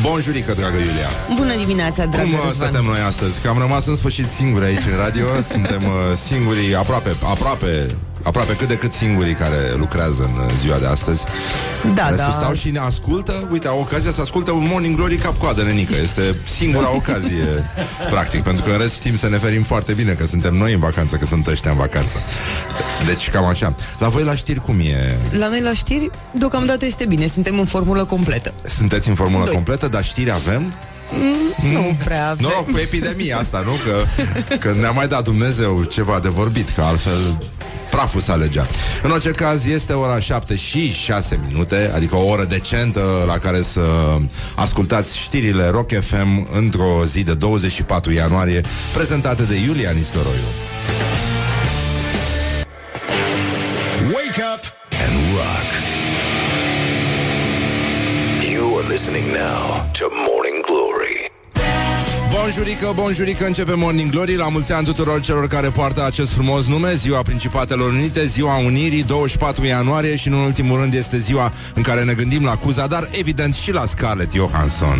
Bonjurică, dragă Iulia Bună dimineața, dragă Cum uh, Răzvan. stătem noi astăzi? Că am rămas în sfârșit singuri aici în radio Suntem uh, singurii aproape, aproape Aproape cât de cât singurii care lucrează în uh, ziua de astăzi Da, Restul da. stau și ne ascultă Uite, au ocazia să asculte un Morning Glory cap-coadă, nenică Este singura ocazie, practic Pentru că în rest știm să ne ferim foarte bine Că suntem noi în vacanță, că sunt ăștia în vacanță Deci cam așa La voi la știri cum e? La noi la știri, deocamdată este bine, suntem în formulă completă. Sunteți în formulă Doi. completă, dar știri avem? Nu prea avem. Noroc cu epidemia asta, nu? Că, că ne-a mai dat Dumnezeu ceva de vorbit, că altfel praful s-a legea. În orice caz, este ora 7 și 6 minute, adică o oră decentă la care să ascultați știrile Rock FM într-o zi de 24 ianuarie, prezentate de Iulia Nistoroiu. Wake up and rock. Listening now to Morning Glory. Bonjurică, bonjurică, începe Morning Glory. La mulți ani tuturor celor care poartă acest frumos nume Ziua Principatelor Unite, Ziua Unirii 24 ianuarie și în ultimul rând este ziua în care ne gândim la Cuza Dar evident și la Scarlett Johansson.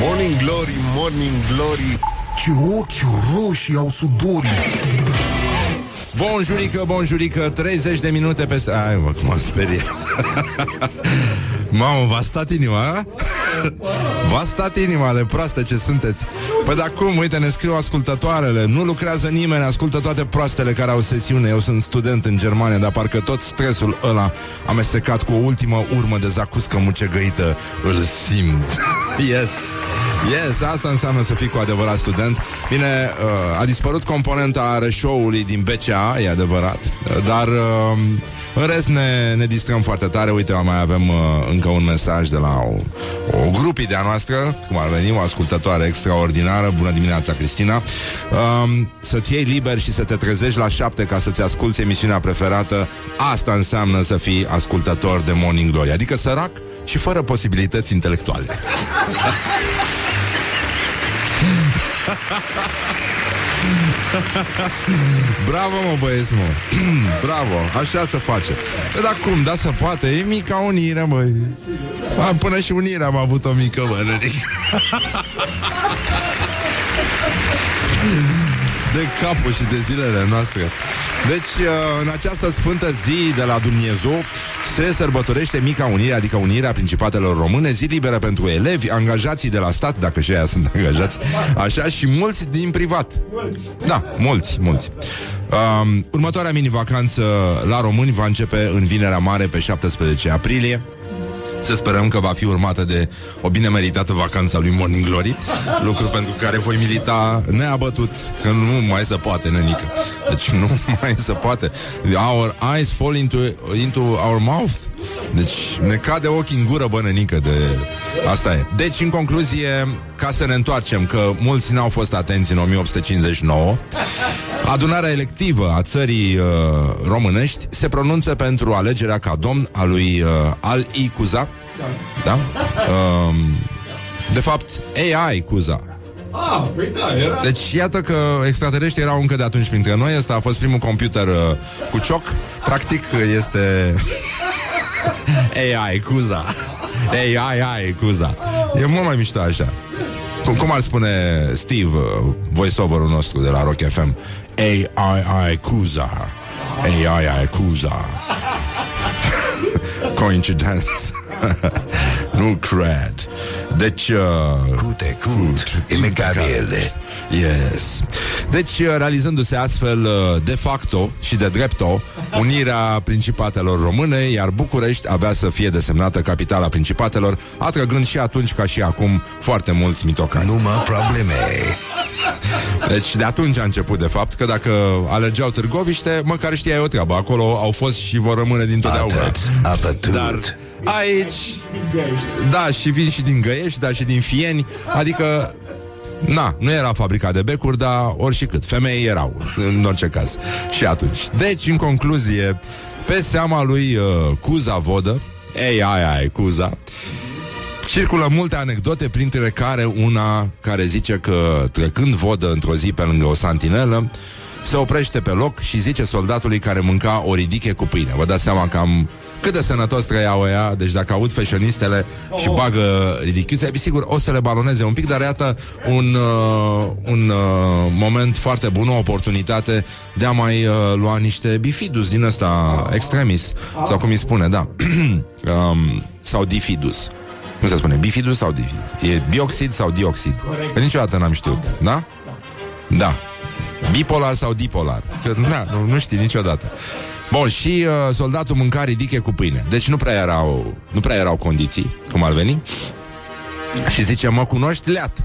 Morning Glory, Morning Glory. Ce ochi roșii au sudorii Bonjurică, bonjurică, 30 de minute peste... Ai mă, cum m-am speriat Mamă, v-a stat inima, a? V-a stat inima de proaste ce sunteți. Păi dar cum, uite, ne scriu ascultătoarele. Nu lucrează nimeni, ascultă toate proastele care au sesiune. Eu sunt student în Germania Dar parcă tot stresul ăla amestecat cu o ultimă urmă de zacuscă mucegăită Îl simt. Yes Yes, asta înseamnă să fii cu adevărat student. Bine, uh, a dispărut componenta reșoului din BCA, e adevărat uh, Dar uh, în rest ne, ne distrăm foarte tare. Uite, mai avem uh, încă un mesaj de la o, o grupie de-a noastră Cum ar veni, o ascultătoare extraordinară. Bună dimineața, Cristina. Uh, Să-ți iei liber și să te trezești la șapte Ca să-ți asculti emisiunea preferată. Asta înseamnă să fii ascultător de Morning Glory Adică sărac și fără posibilități intelectuale Bravo, mă, băieți, mă. Bravo, așa se face. Păi, dar cum, da, se poate? E mica unire, măi A, Până și unirea am avut o mică, mă, nenică. De capul și de zilele noastre. Deci, uh, în această sfântă zi de la Dumnezeu Se sărbătorește Mica Unire, adică Unirea Principatelor Române Zi liberă pentru elevi, angajații de la stat Dacă și aia sunt angajați Așa, și mulți din privat. Da, mulți, mulți. Um, Următoarea mini-vacanță la români Va începe în Vinerea Mare pe 17 aprilie să sperăm că va fi urmată de o bine meritată vacanță a lui Morning Glory. Lucru pentru care voi milita neabătut Că nu mai se poate, nenică. Deci nu mai se poate. Our eyes fall into, into our mouth. Deci ne cade ochii în gură, bă, nenică de... Asta e. Deci, în concluzie, ca să ne întoarcem Că mulți n-au fost atenți în 1859 Adunarea electivă a țării uh, românești se pronunță pentru alegerea ca domn a lui uh, Al I. Cuza. Da? Um, de fapt, AI Cuza. Ah, păi da, era Deci iată că extraterestrii erau încă de atunci printre noi Ăsta a fost primul computer uh, cu cioc Practic este AI Cuza AI AI Cuza E mult mai mișto așa cum, cum ar spune Steve, uh, voiceover-ul nostru de la Rock FM AI Cuza AI Cuza Coincidence Nu cred Deci uh, Cute, cut, impecabil. Yes. Deci, uh, realizându-se astfel uh, de facto și de drepto unirea principatelor române, iar București avea să fie desemnată capitala principatelor, atrăgând și atunci ca și acum foarte mulți mitocani. Numai probleme. Deci de atunci a început, de fapt, că dacă alegeau Târgoviște, măcar știai o treabă. Acolo au fost și vor rămâne dintotdeauna. Atât, apătut. Dar aici Da, și vin și din Găiești Dar și din Fieni Adică Na, nu era fabrica de becuri, dar ori cât. Femei erau, în orice caz. Și atunci. Deci, în concluzie, pe seama lui uh, Cuza Vodă, ei, ai, ai, Cuza, Circulă multe anecdote, printre care una care zice că trecând vodă într-o zi pe lângă o santinelă, se oprește pe loc și zice soldatului care mânca o ridiche cu pâine. Vă dați seama cam cât de sănătos trăiau ea, deci dacă aud fashionistele și bagă ridichiuțe, sigur o să le baloneze un pic, dar iată un, uh, un uh, moment foarte bun, o oportunitate de a mai uh, lua niște bifidus din ăsta extremis, sau cum îi spune, da, um, sau difidus. Cum se spune? Bifidus sau difidus? E bioxid sau dioxid? Că niciodată n-am știut, da? Da. Bipolar sau dipolar? Că, na, nu, nu știi niciodată. Bun, și uh, soldatul mânca ridiche cu pâine. Deci nu prea erau, nu prea erau condiții, cum ar veni. Și zice, mă cunoști? Leat.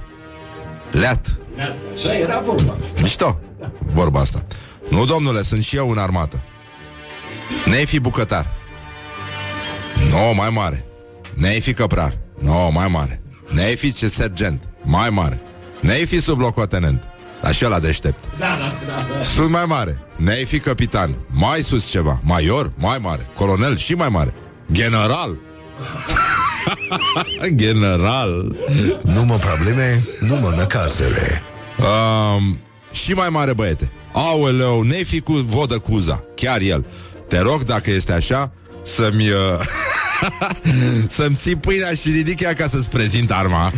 Leat. Așa era vorba. Mișto, vorba asta. Nu, domnule, sunt și eu în armată. Ne-ai fi bucătar. Nu, mai mare. Ne-ai fi căprar. Nu, mai mare. Ne-ai fi ce sergent. Mai mare. Ne-ai fi sublocotenent. Dar și ăla deștept. Da, da, da, da. Sunt mai mare. Ne-ai fi capitan. Mai sus ceva. Major, mai mare. Colonel, și mai mare. General. General. Nu mă probleme, nu mă năcasele. Um, și mai mare băiete. Aoleu, ne fi cu vodă cuza. Chiar el. Te rog, dacă este așa, să-mi... Uh, să-mi ții pâinea și ridic ea ca să-ți prezint arma.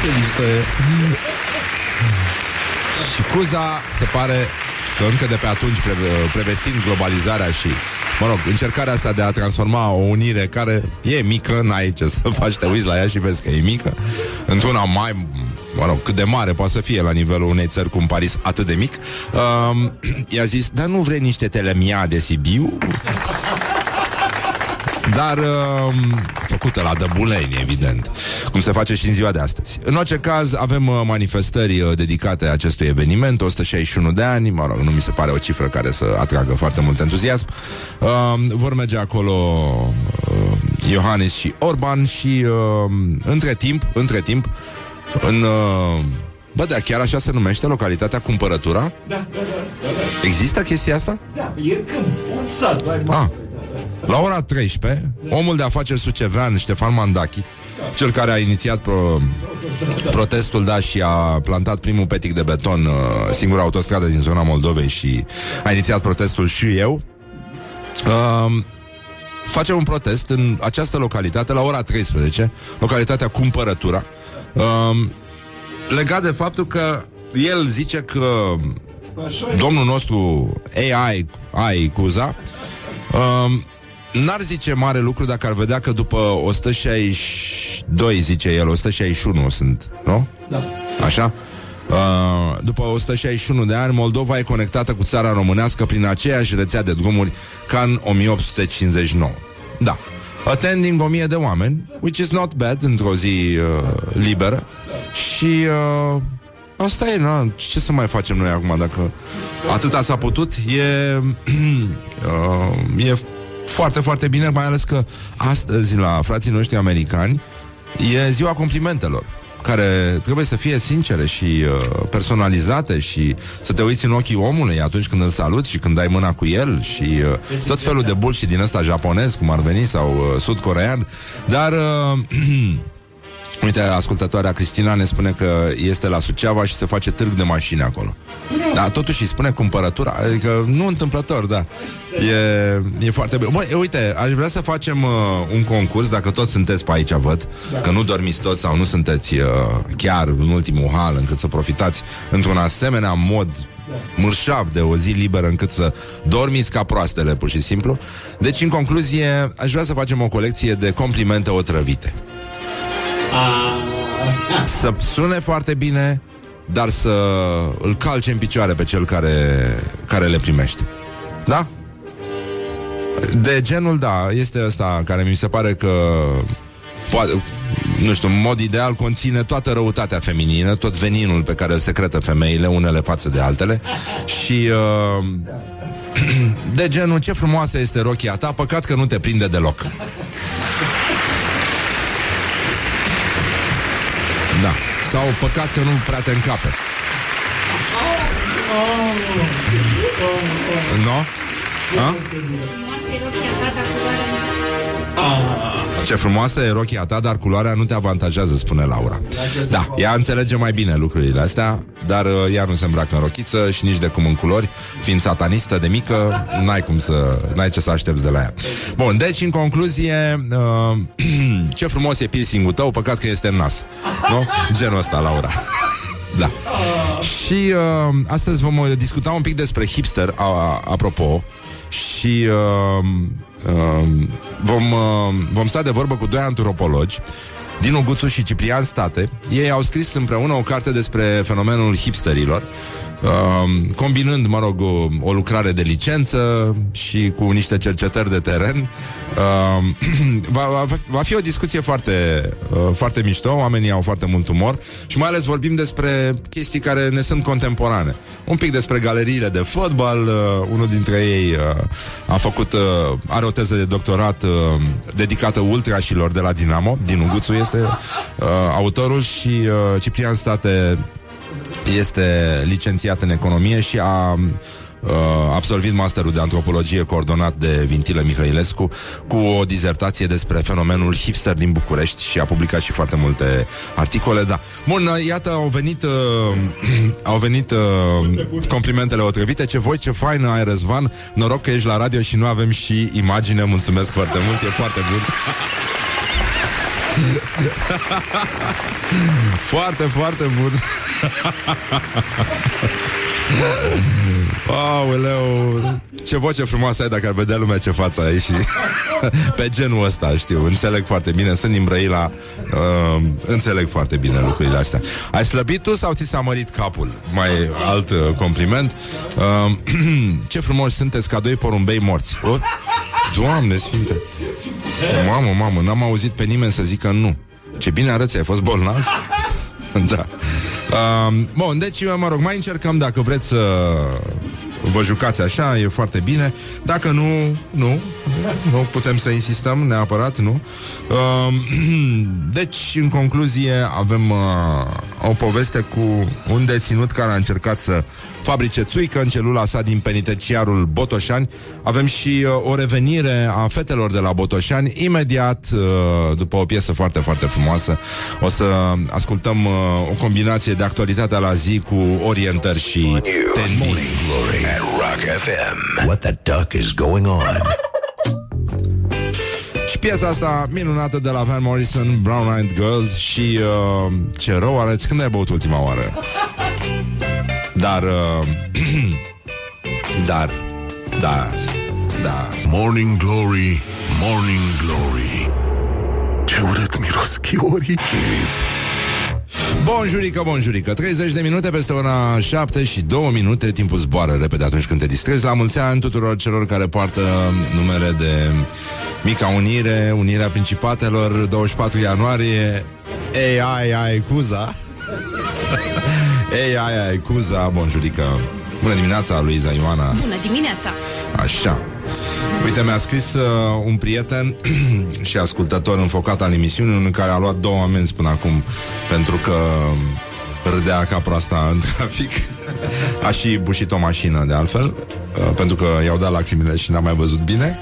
Ce mișto e. Și Cuza se pare că încă de pe atunci, pre- prevestind globalizarea și, mă rog, încercarea asta de a transforma o unire care e mică, n-ai ce să faci, te uiți la ea și vezi că e mică, într-una mai, mă rog, cât de mare poate să fie la nivelul unei țări cum Paris, atât de mic, um, i-a zis, dar nu vrei niște telemia de Sibiu? Dar uh, făcută la Dăbuleni, evident Cum se face și în ziua de astăzi În orice caz, avem uh, manifestări uh, dedicate acestui eveniment 161 de ani, mă rog, nu mi se pare o cifră care să atragă foarte mult entuziasm uh, Vor merge acolo uh, Iohannis și Orban Și uh, între timp Între timp În... Uh, Bă, da, chiar așa se numește localitatea Cumpărătura? Da, da, da, da, da. Există chestia asta? da e câmp, un sat mai mare. Ah. La ora 13, omul de afaceri sucevean, Ștefan Mandachi, cel care a inițiat pro, protestul, da, și a plantat primul petic de beton, uh, singura autostradă din zona Moldovei și a inițiat protestul și eu, uh, face un protest în această localitate la ora 13, localitatea Cumpărătura, uh, legat de faptul că el zice că Așa e. domnul nostru AI, AI Cuza, um, n-ar zice mare lucru dacă ar vedea că după 162, zice el, 161 sunt, nu? Da. Așa? Uh, după 161 de ani, Moldova e conectată cu țara românească prin aceeași rețea de drumuri ca în 1859. Da. Attending 1000 de oameni, which is not bad, într-o zi uh, liberă. Și uh, asta e, na, ce să mai facem noi acum dacă atâta s-a putut? E, uh, e foarte, foarte bine, mai ales că astăzi la frații noștri americani e ziua complimentelor care trebuie să fie sincere și uh, personalizate și să te uiți în ochii omului atunci când îl saluți și când dai mâna cu el și uh, tot felul de bullshit din ăsta japonez, cum ar veni, sau uh, sud-corean, dar uh, Uite, ascultătoarea Cristina ne spune că este la Suceava și se face târg de mașini acolo. Da, totuși îi spune cumpărătura, adică nu întâmplător, da. E, e foarte bine. Băi, uite, aș vrea să facem uh, un concurs, dacă toți sunteți pe aici, văd, da. că nu dormiți toți sau nu sunteți uh, chiar în ultimul hal încât să profitați într-un asemenea mod mârșav de o zi liberă încât să dormiți ca proastele, pur și simplu. Deci, în concluzie, aș vrea să facem o colecție de complimente otrăvite. Să sune foarte bine, dar să îl calce în picioare pe cel care, care le primește. Da? De genul, da, este ăsta care mi se pare că poate, nu știu, în mod ideal conține toată răutatea feminină, tot veninul pe care îl secretă femeile, unele față de altele și uh, de genul, ce frumoasă este rochia ta, păcat că nu te prinde deloc. Da. Sau păcat că nu prea te încape. Nu? No? Frumoasă e rochia ta, dar culoarea Ce frumoasă e rochia ta, dar culoarea nu te avantajează, spune Laura. Da, ea înțelege mai bine lucrurile astea, dar uh, ea nu se îmbracă în rochiță și nici de cum în culori, fiind satanistă de mică, n-ai cum să, n-ai ce să aștepți de la ea. Bun, deci, în concluzie, uh, ce frumos e piercing-ul tău, păcat că este în nas. Nu? Genul ăsta, Laura. Da. Și uh, astăzi vom uh, discuta un pic despre hipster, a, a, apropo, și uh, uh, vom, uh, vom sta de vorbă cu doi antropologi, Dinu Guțu și Ciprian State. Ei au scris împreună o carte despre fenomenul hipsterilor, uh, combinând, mă rog, o, o lucrare de licență și cu niște cercetări de teren. Uh, va, va, va fi o discuție foarte, uh, foarte mișto, oamenii au foarte mult umor și mai ales vorbim despre chestii care ne sunt contemporane. Un pic despre galeriile de fotbal, uh, unul dintre ei uh, a făcut, uh, are o teză de doctorat uh, dedicată ultrașilor de la Dinamo, Dinu Guțu este uh, autorul și uh, Ciprian State este licențiat în economie și a uh, absolvit masterul de antropologie coordonat de Vintile Mihailescu cu o dizertație despre fenomenul hipster din București și a publicat și foarte multe articole, da. Bun, uh, iată, au venit uh, au venit uh, complimentele otrăvite. Ce voi, ce fain ai, Răzvan. Noroc că ești la radio și nu avem și imagine. Mulțumesc foarte mult, e foarte bun. Foarte, foarte bun. Aoleu Ce voce frumoasă ai dacă ar vedea lumea ce față ai și Pe genul ăsta, știu Înțeleg foarte bine, sunt din Brăila uh, Înțeleg foarte bine lucrurile astea Ai slăbit tu sau ți s-a mărit capul? Mai alt uh, compliment uh, Ce frumos sunteți ca doi porumbei morți oh? Doamne sfinte! Mamă, mamă, n-am auzit pe nimeni să zică nu. Ce bine arăți, ai fost bolnav? da. Uh, bun, deci, mă rog, mai încercăm dacă vreți să vă jucați așa, e foarte bine. Dacă nu, nu, nu putem să insistăm neapărat, nu? Uh, deci, în concluzie, avem uh, o poveste cu un deținut care a încercat să fabrice țuică în celula sa din penitenciarul Botoșani. Avem și uh, o revenire a fetelor de la Botoșani. Imediat, uh, după o piesă foarte, foarte frumoasă, o să ascultăm uh, o combinație de actualitatea la zi cu orientări și tendinți. Morning Glory at Rock FM. What the duck is going on? Și piesa asta minunată de la Van Morrison, Brown Eyed Girls și uh, ce rău arăți când ai băut ultima oară. Dar, uh, dar, dar, dar. Morning Glory, Morning Glory Ce urât miros chiorii Bonjurică, bonjurică. 30 de minute peste ora 7 și 2 minute. Timpul zboară repede atunci când te distrezi. La mulți ani tuturor celor care poartă numere de Mica Unire Unirea Principatelor 24 ianuarie Ei, ai, ai, cuza Ei, ai, ai, cuza Bonjurică. Bună dimineața, Luiza Ioana. Bună dimineața! Așa Uite, mi-a scris uh, un prieten și ascultător înfocat al emisiunii, în care a luat două amenzi până acum pentru că râdea ca proasta în trafic. A și bușit o mașină, de altfel, uh, pentru că i-au dat lacrimile și n-a mai văzut bine.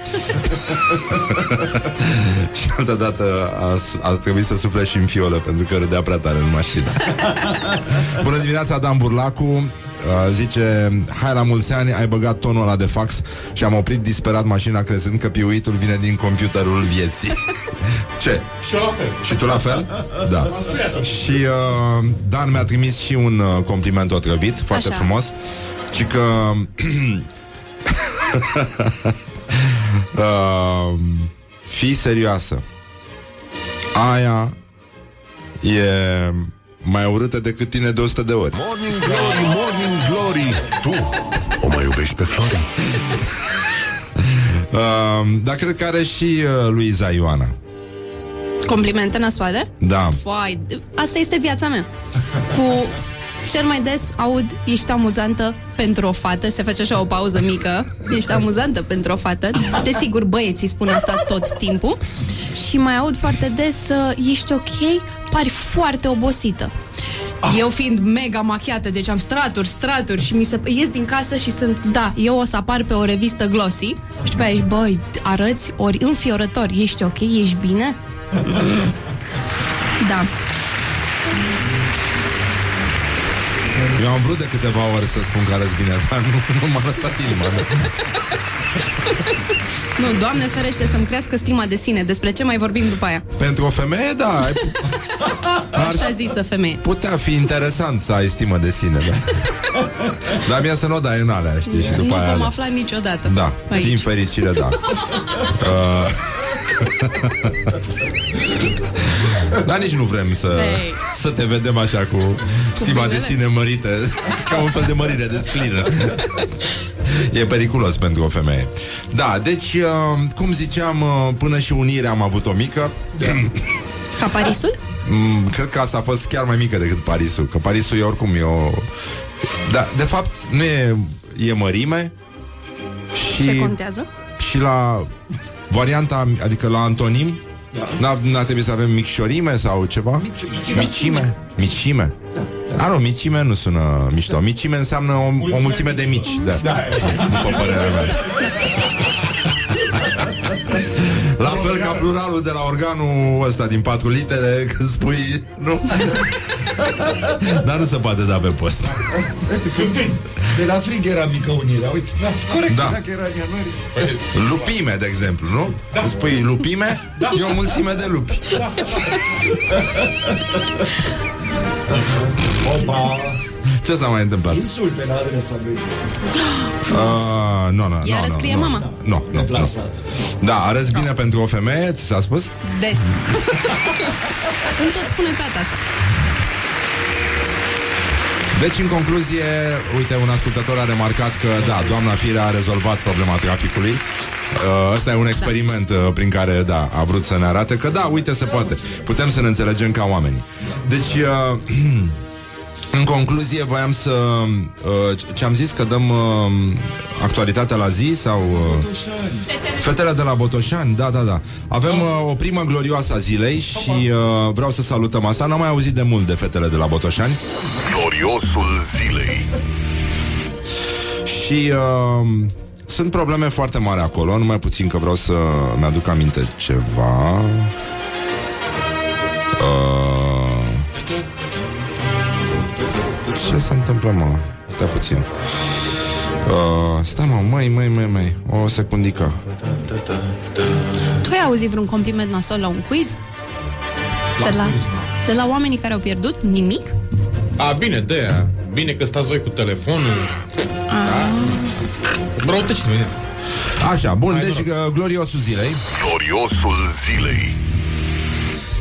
și altă dată a, a trebuit să sufle și în fiolă, pentru că râdea prea tare în mașină. Bună dimineața, Dan Burlacu. Uh, zice, hai la mulți ani, ai băgat tonul ăla de fax și am oprit disperat mașina crezând că piuitul vine din computerul vieții. Ce? Și la fel Și tu la fel? Da. Și uh, Dan mi-a trimis și un uh, compliment otrăvit, foarte Așa. frumos. Și că... uh, fii serioasă. Aia e mai urâtă decât tine de 100 de ori. Morning Glory, Morning Glory Tu o mai iubești pe Flori? Uh, dar cred că are și uh, Luiza Ioana. Complimente nasoale? Da. Vai, asta este viața mea. Cu cel mai des aud ești amuzantă pentru o fată, se face așa o pauză mică, ești amuzantă pentru o fată. Desigur, băieții spun asta tot timpul. Și mai aud foarte des uh, ești ok, pari foarte obosită. Eu fiind mega machiată, deci am straturi, straturi și mi se ies din casă și sunt, da, eu o să apar pe o revistă glossy și după aia, băi, arăți ori înfiorător, ești ok, ești bine? Da. Eu am vrut de câteva ori să spun că arăți bine, dar nu, nu m-a lăsat inima. Nu. Nu, Doamne ferește să-mi crească stima de sine. Despre ce mai vorbim după aia? Pentru o femeie, da, ai Așa zisă femeie. putea fi interesant să ai stimă de sine, da. Dar mie să nu o dai în alea, știi, și după nu aia... vom afla niciodată. Da, Aici. din fericire, da. Uh... Dar nici nu vrem să, Ei. să te vedem așa cu stima de binele. sine mărită, ca un fel de mărire de splină. E periculos pentru o femeie. Da, deci, uh, cum ziceam, uh, până și unirea am avut o mică. Ca Parisul? Mm, Cred că asta a fost chiar mai mică decât Parisul Că Parisul e oricum e o... Da, de fapt, nu e, e mărime și, Ce contează? și la varianta, adică la antonim N-ar, n-ar trebui să avem micșorime sau ceva? Micșime? Micșime? A, nu, micșime nu sună mișto Micșime înseamnă o, o mulțime de mici da. După părerea mea La fel ca pluralul de la organul ăsta din 4 litere Când spui, nu? Dar nu se poate da pe post De la frig era mică unirea, uite. Corect, Da. da. dacă era în ianuarie. Lupime, de exemplu, nu? Da. Spui lupime, e o mulțime de lupi Opa! Ce s-a mai întâmplat? Insulte la adresa lui. Uh, nu, nu, Iar nu, scrie nu, mama. Nu, nu, nu. Deplasat. Da, arăți bine pentru o femeie, ți s-a spus? Des. Îmi tot spune tata asta. Deci, în concluzie, uite, un ascultător a remarcat că, da, doamna Firea a rezolvat problema traficului. Uh, Ăsta e un experiment uh, prin care, da, a vrut să ne arate că, da, uite, se poate. Putem să ne înțelegem ca oameni. Deci, uh, în concluzie, voiam să... Uh, ce am zis, că dăm uh, actualitatea la zi sau... Uh, Fetele de la Botoșani, da, da, da. Avem uh, o primă glorioasă a zilei și uh, vreau să salutăm asta. N-am mai auzit de mult de fetele de la Botoșani. Gloriosul zilei. Și uh, sunt probleme foarte mari acolo, numai puțin că vreau să mi-aduc aminte ceva. Uh, ce se întâmplă, mă? Stai puțin. Uh, stai, mă, măi, măi, măi, măi, o secundică. Tu ai auzit vreun compliment nasol la un quiz? de, la, de la oamenii care au pierdut? Nimic? A, bine, de aia. Bine că stați voi cu telefonul. Da. Răutăciți mine. Așa, bun, Hai, deci noroc. uh, gloriosul zilei. Gloriosul zilei.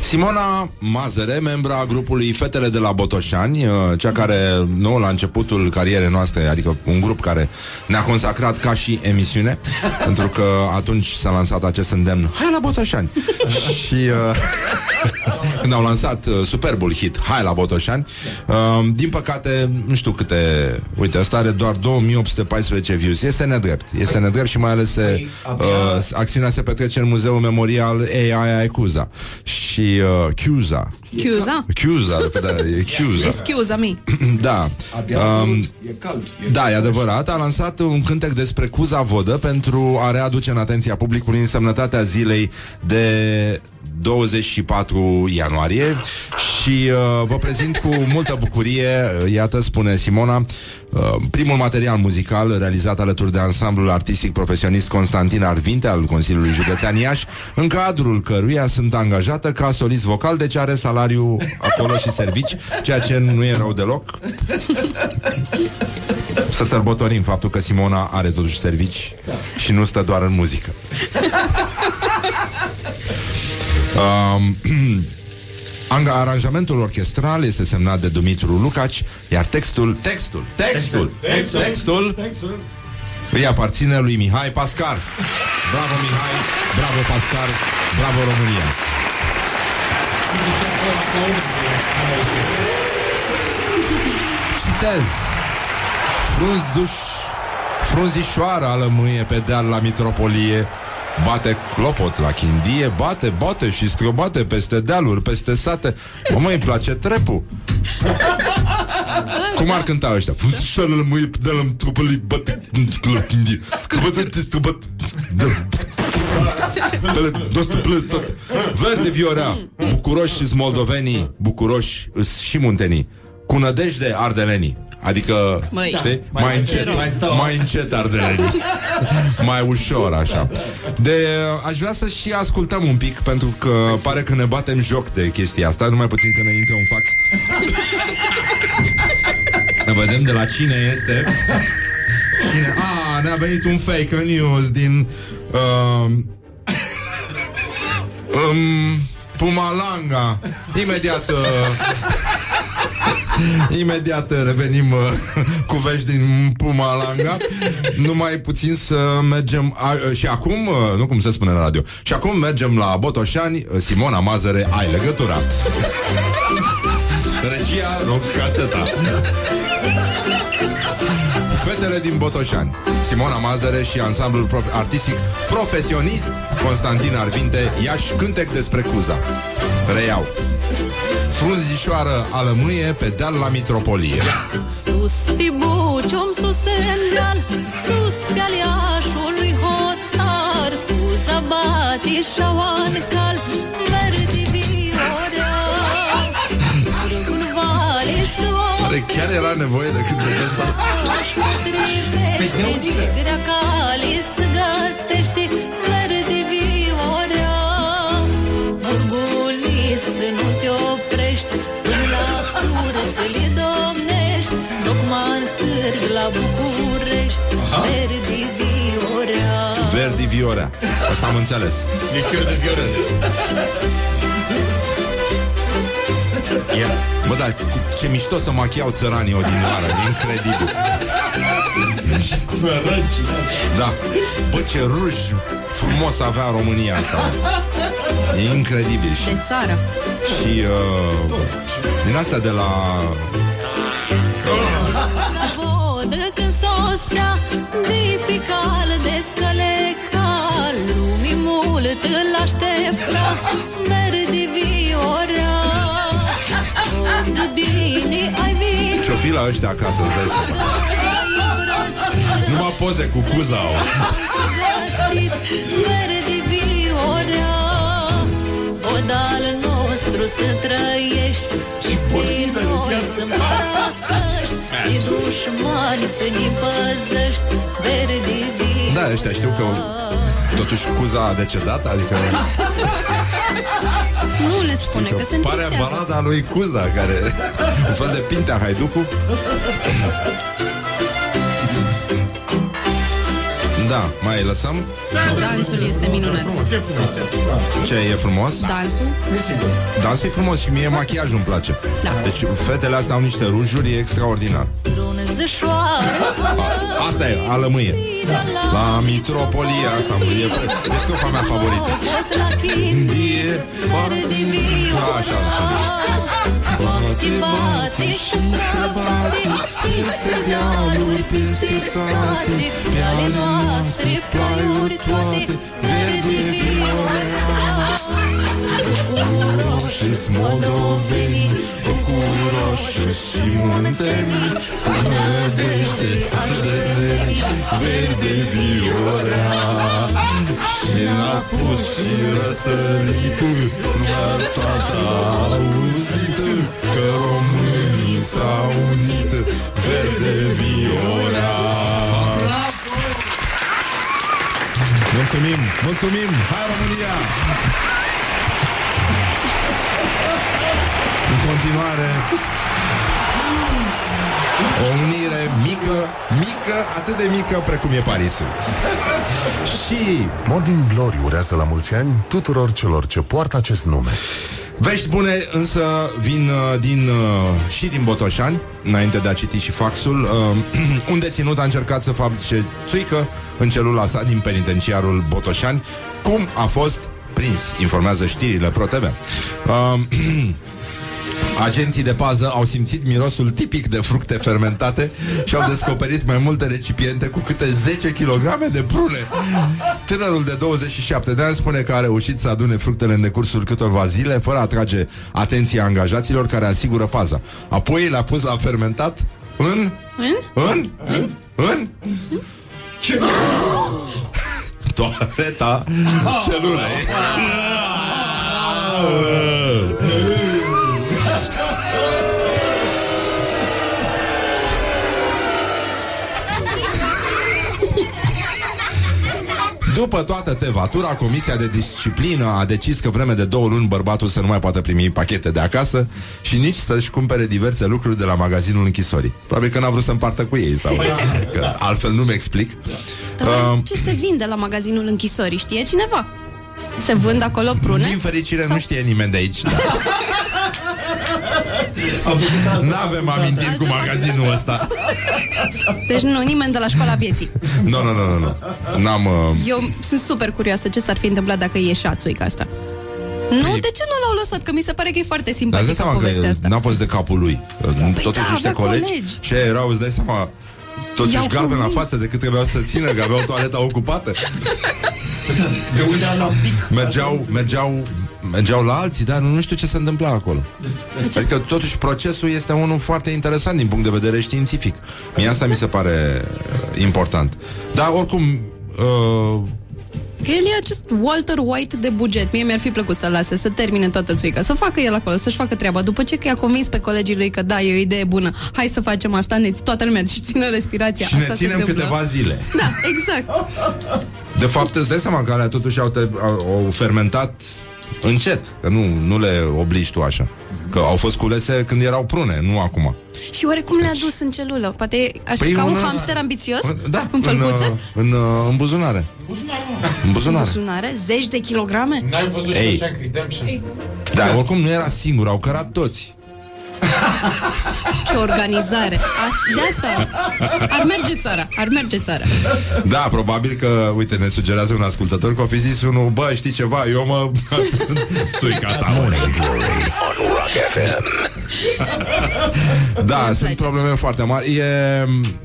Simona Mazăre, membra a grupului Fetele de la Botoșani, uh, cea care, nou la începutul carierei noastre, adică un grup care ne-a consacrat ca și emisiune, pentru că atunci s-a lansat acest îndemn, hai la Botoșani! și uh, când au lansat uh, superbul hit, hai la Botoșani, uh, din păcate, nu știu câte, uite, ăsta are doar 2814 views, este nedrept, este nedrept și mai ales se, uh, acțiunea se petrece în Muzeul Memorial AI Ecuza și uh, Cuza. Chiuza? Cuza, da, e Cuza. Excuse me. Da. Abia Um, e cald. E da, e adevărat. A lansat un cântec despre Cuza Vodă pentru a readuce în atenția publicului însemnătatea zilei de 24 ianuarie și uh, vă prezint cu multă bucurie, uh, iată, spune Simona, uh, primul material muzical realizat alături de ansamblul artistic profesionist Constantin Arvinte al Consiliului Județean Iași, în cadrul căruia sunt angajată ca solist vocal, deci are salariu acolo și servici, ceea ce nu e rău deloc. Să sărbătorim faptul că Simona are totuși servici și nu stă doar în muzică. Um, anga- aranjamentul orchestral este semnat de Dumitru Lucaci, iar textul, textul, textul, textul, textul, Textul. îi aparține lui Mihai Pascar. Bravo Mihai, bravo Pascar, bravo România. Citez. Frunzuș, frunzișoara lămâie pe deal la mitropolie, Bate clopot la chindie, bate, bate și strobate peste dealuri, peste sate. Mă, îi place trepul. Cum ar cânta ăștia? Frunzișoara lămâie pe deal la mitropolie, bate la chindie, strobate, strobate. Plă- Dost plă- tot. Verde viorea Bucuroși sunt moldovenii Bucuroși îs și muntenii Cu nădejde ardelenii Adică, Măi. știi? Mai Mai, încet, încet, mai stau. mai încet ardelenii Mai ușor, așa De, aș vrea să și ascultăm un pic Pentru că pare că ne batem joc de chestia asta Numai puțin că ne intră un fax Vedem de la cine este Cine? A, ne-a venit un fake news din uh, um, Pumalanga Imediat uh, Imediat uh, revenim uh, cu vești din Pumalanga Numai puțin să mergem a, uh, Și acum, uh, nu cum se spune la radio Și acum mergem la Botoșani uh, Simona Mazăre, ai legătura. Regia, rog, caseta. Fetele din Botoșani Simona Mazăre și ansamblul prof- artistic profesionist Constantin Arvinte Iași cântec despre Cuza. Reiau Frunzișoară alămâie pe deal la mitropolie. Sus fi bucium, sus în deal Sus pe aliașului hotar Cu zabati șauan cal Verdi viorea Râgul vale soare Are chiar era nevoie de cântec ăsta Privește Grea cale să gătești Tocmai târg la București Verde viorea. Verdi Viorea Asta am înțeles. Nici eu de viorel. Bă, dar cu ce mișto să machiau țăranii odinioară. E incredibil. Sărăci. Da. Bă, ce ruj frumos avea România asta. E incredibil. Și, De țară. și uh, din astea de la Să vodă când sosea De pical, de scălecal Lumii mult îl aștepta Verde viorea Când bine ai venit Ce-o fi la ăștia acasă, îți dai seama. Numai poze cu cuza au. Verde viorea Odal nostru să trăiești. Și din noi să împărățăști E dușmani să ne păzăști Verde viorea Da, ăștia știu că Totuși Cuza a decedat, adică Nu le spune că se pare întristează. balada lui Cuza, care un fel de Pintea Haiducu. Da, mai lăsăm? Dansul este minunat. Frumos, e frumos. e frumos. Ce e frumos? Dansul? Desigur. Dansul e frumos și mie machiajul îmi place. Da. Deci fetele astea au niște rujuri, e extraordinar. Brunzășoară A, asta e, alămâie. La Mitropolia asta e, e strofa mea favorită. Indie, Verde viorea Așa, așa. Bate, bate și străbate Peste dealuri, peste sate Pe ale noastre plaiuri toate Verde viorea Bucuroși moldoveni Bucuroși și munteni Cu nădejde ardeneni Verde viorea Și n-a pus și răsărit Numai toată auzit Că românii s-au unit Verde viorea Mulțumim, mulțumim! Hai România! Continuare. O unire mică, mică, atât de mică precum e Parisul. Și Morning Glory urează la mulți ani tuturor celor ce poartă acest nume. Vești bune însă vin uh, din, uh, și din Botoșani Înainte de a citi și faxul. Uh, Un deținut a încercat să fabrice țuică În celula sa din penitenciarul Botoșani. Cum a fost prins? Informează știrile ProTV uh, Agenții de pază au simțit mirosul tipic de fructe fermentate și au descoperit mai multe recipiente cu câte 10 kg de prune. Tânărul de 27 de ani spune că a reușit să adune fructele în decursul câtorva zile fără a atrage atenția angajaților care asigură paza. Apoi le-a pus la fermentat în... În? În? În? Ce? toaleta celulei. După toată tevatura, Comisia de Disciplină a decis că vreme de două luni bărbatul să nu mai poată primi pachete de acasă și nici să-și cumpere diverse lucruri de la magazinul închisorii. Probabil că n-a vrut să împartă cu ei sau că altfel nu-mi explic. Dar Uh, ce se vinde la magazinul închisorii? Știe cineva? Se vând acolo prune? din fericire Sau- nu știe nimeni de aici. Da. Nu avem amintiri cu magazinul ăsta. Deci nu, nimeni de la școala vieții. Nu, nu, nu, nu, nu. N-am... Uh... Eu sunt super curioasă ce s-ar fi întâmplat dacă ieșea țuica asta. Nu, de ce nu l-au lăsat? Că mi se pare că e foarte Dar îți simpatică dai seama povestea că asta. n-a fost de capul lui. Totuși da, niște avea colegi, colegi. și aia erau, îți dai seama, totuși I-au galben la convins. față decât trebuiau să țină, că aveau toaleta ocupată. De unde la pic. Mergeau, mergeau, mergeau la alții, dar nu, nu știu ce se întâmpla acolo. Adică totuși procesul este unul foarte interesant din punct de vedere științific. Mie asta mi se pare uh, important. Dar oricum, uh, Că el e acest Walter White de buget. Mie mi-ar fi plăcut să-l lase, să termine toată țuica, să facă el acolo, să-și facă treaba. După ce că i-a convins pe colegii lui că da, e o idee bună, hai să facem asta, ne toată lumea și țină respirația. și ne asta se ținem întâmplă. câteva zile. Da, exact. De fapt, îți dai seama că alea totuși au, te- au, au fermentat încet, că nu, nu le obligi tu așa. Că au fost culese când erau prune, nu acum. Și oarecum le-a dus în celulă. Poate e așa Păi ca un una- hamster ambițios? Da, În în, fălcuțe? uh, în, uh, în buzunare. În buzunare. Buzunare? Zeci de kilograme? N-ai văzut Ei. și așa Redemption? Dar oricum nu era singur, au cărat toți. Ce organizare! Aș, de asta ar merge țara, ar merge țara. Da, probabil că, uite, ne sugerează un ascultător că o fi zis unul, bă, știi ceva, eu mă... Suica ta, Morning Glory on Rock FM. Da, Îmi sunt place. probleme foarte mari. E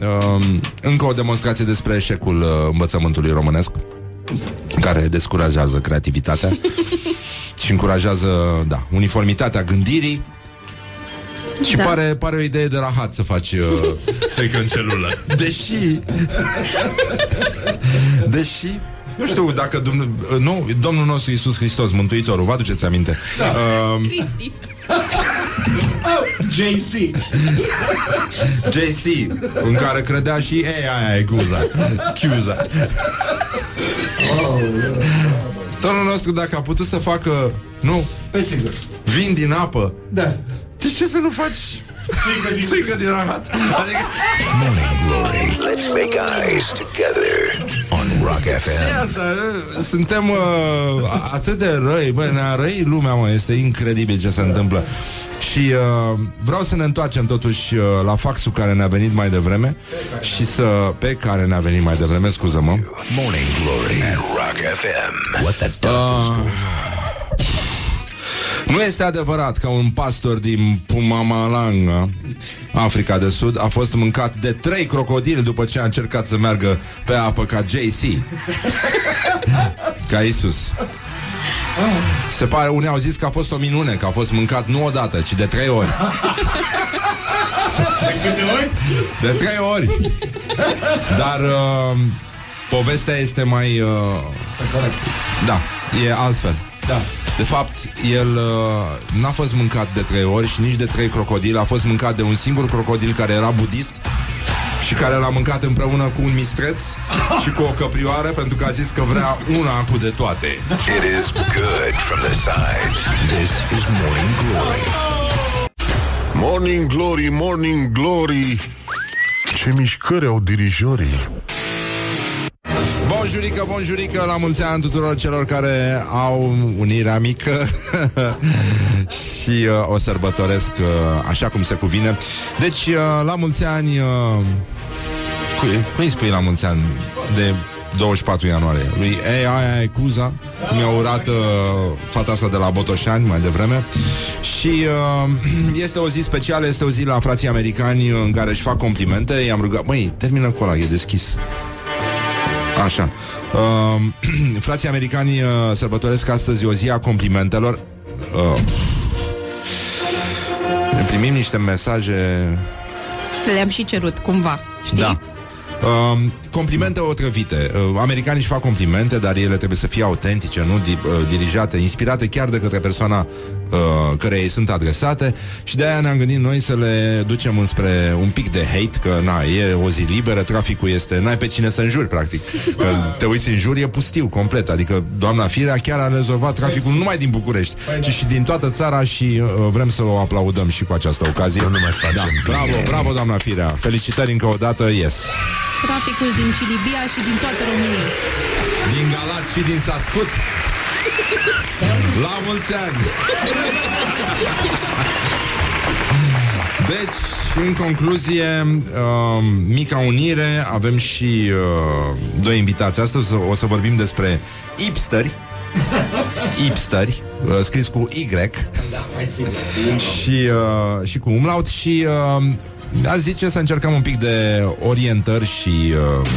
um, încă o demonstrație despre eșecul uh, învățământului românesc, care descurajează creativitatea și încurajează, da, uniformitatea gândirii. Și Da. pare, pare o idee de rahat să faci uh, să în celulă. Deși... deși... Nu știu dacă Dumnezeu, nu, Domnul nostru Iisus Hristos, Mântuitorul, vă aduceți aminte? Da. Uh, Cristi. JC. JC, în care credea și ei aia e Cuza. Cuza. Domnul nostru, dacă a putut să facă, nu, Pe sigur. vin din apă, Da. De ce să nu faci strică din rahat? Adică, Morning Glory. Let's make eyes together on Rock e FM. asta, suntem uh, atât de răi, bă, ne-a răi lumea, mă, este incredibil ce se întâmplă. Și uh, vreau să ne întoarcem totuși uh, la faxul care ne-a venit mai devreme și să, pe care ne-a venit mai devreme, scuză-mă. Morning Glory at Rock FM. What the duck? Nu este adevărat că un pastor din Pumamalanga, Africa de Sud, a fost mâncat de trei crocodili după ce a încercat să meargă pe apă ca JC. ca Isus. Se pare, unii au zis că a fost o minune, că a fost mâncat nu odată, ci de trei ori. De câte ori? De trei ori. Dar uh, povestea este mai... Uh, da, e altfel. Da. De fapt, el uh, n-a fost mâncat de trei ori și nici de trei crocodili, a fost mâncat de un singur crocodil care era budist și care l-a mâncat împreună cu un mistreț și cu o căprioară pentru că a zis că vrea una cu de toate. It is good from the sides. This is Morning Glory. Morning Glory, Morning Glory Ce mișcări au dirijorii Bonjurică, bonjurică, la mulți ani tuturor celor care au unirea mică și uh, o sărbătoresc uh, așa cum se cuvine. Deci, uh, la mulți ani, uh, cui, cui îi spui la mulți ani de 24 ianuarie? Lui Ei, aia e Cuza, mi-a urat uh, fata asta de la Botoșani mai devreme și uh, este o zi specială, este o zi la frații americani în care își fac complimente. I-am rugat, măi, termină cu ăla, e deschis. Așa. Uh, frații americani uh, sărbătoresc astăzi o zi a complimentelor. Uh, primim niște mesaje Le-am și cerut, cumva, știi? da. Uh, complimente otrăvite. Uh, americanii își fac complimente, dar ele trebuie să fie autentice, nu di- uh, dirijate, inspirate chiar de către persoana uh, care ei sunt adresate și de aia ne-am gândit noi să le ducem înspre un pic de hate, că na, e o zi liberă, traficul este, n-ai pe cine să înjuri, practic. Că te uiți în jur, e pustiu complet, adică doamna Firea chiar a rezolvat traficul nu numai din București, ci și din toată țara și uh, vrem să o aplaudăm și cu această ocazie. Nu mai facem da, bravo, bravo, doamna Firea. Felicitări încă o dată, yes. Traficul din Cilibia și din toată România. Din Galați și din Sascut. La mulți ani! Deci, în concluzie, uh, mica unire, avem și uh, doi invitați. Astăzi o să vorbim despre hipsteri. Hipsteri, uh, scris cu Y și, uh, și cu umlaut și uh, a zice să încercăm un pic de orientări și uh,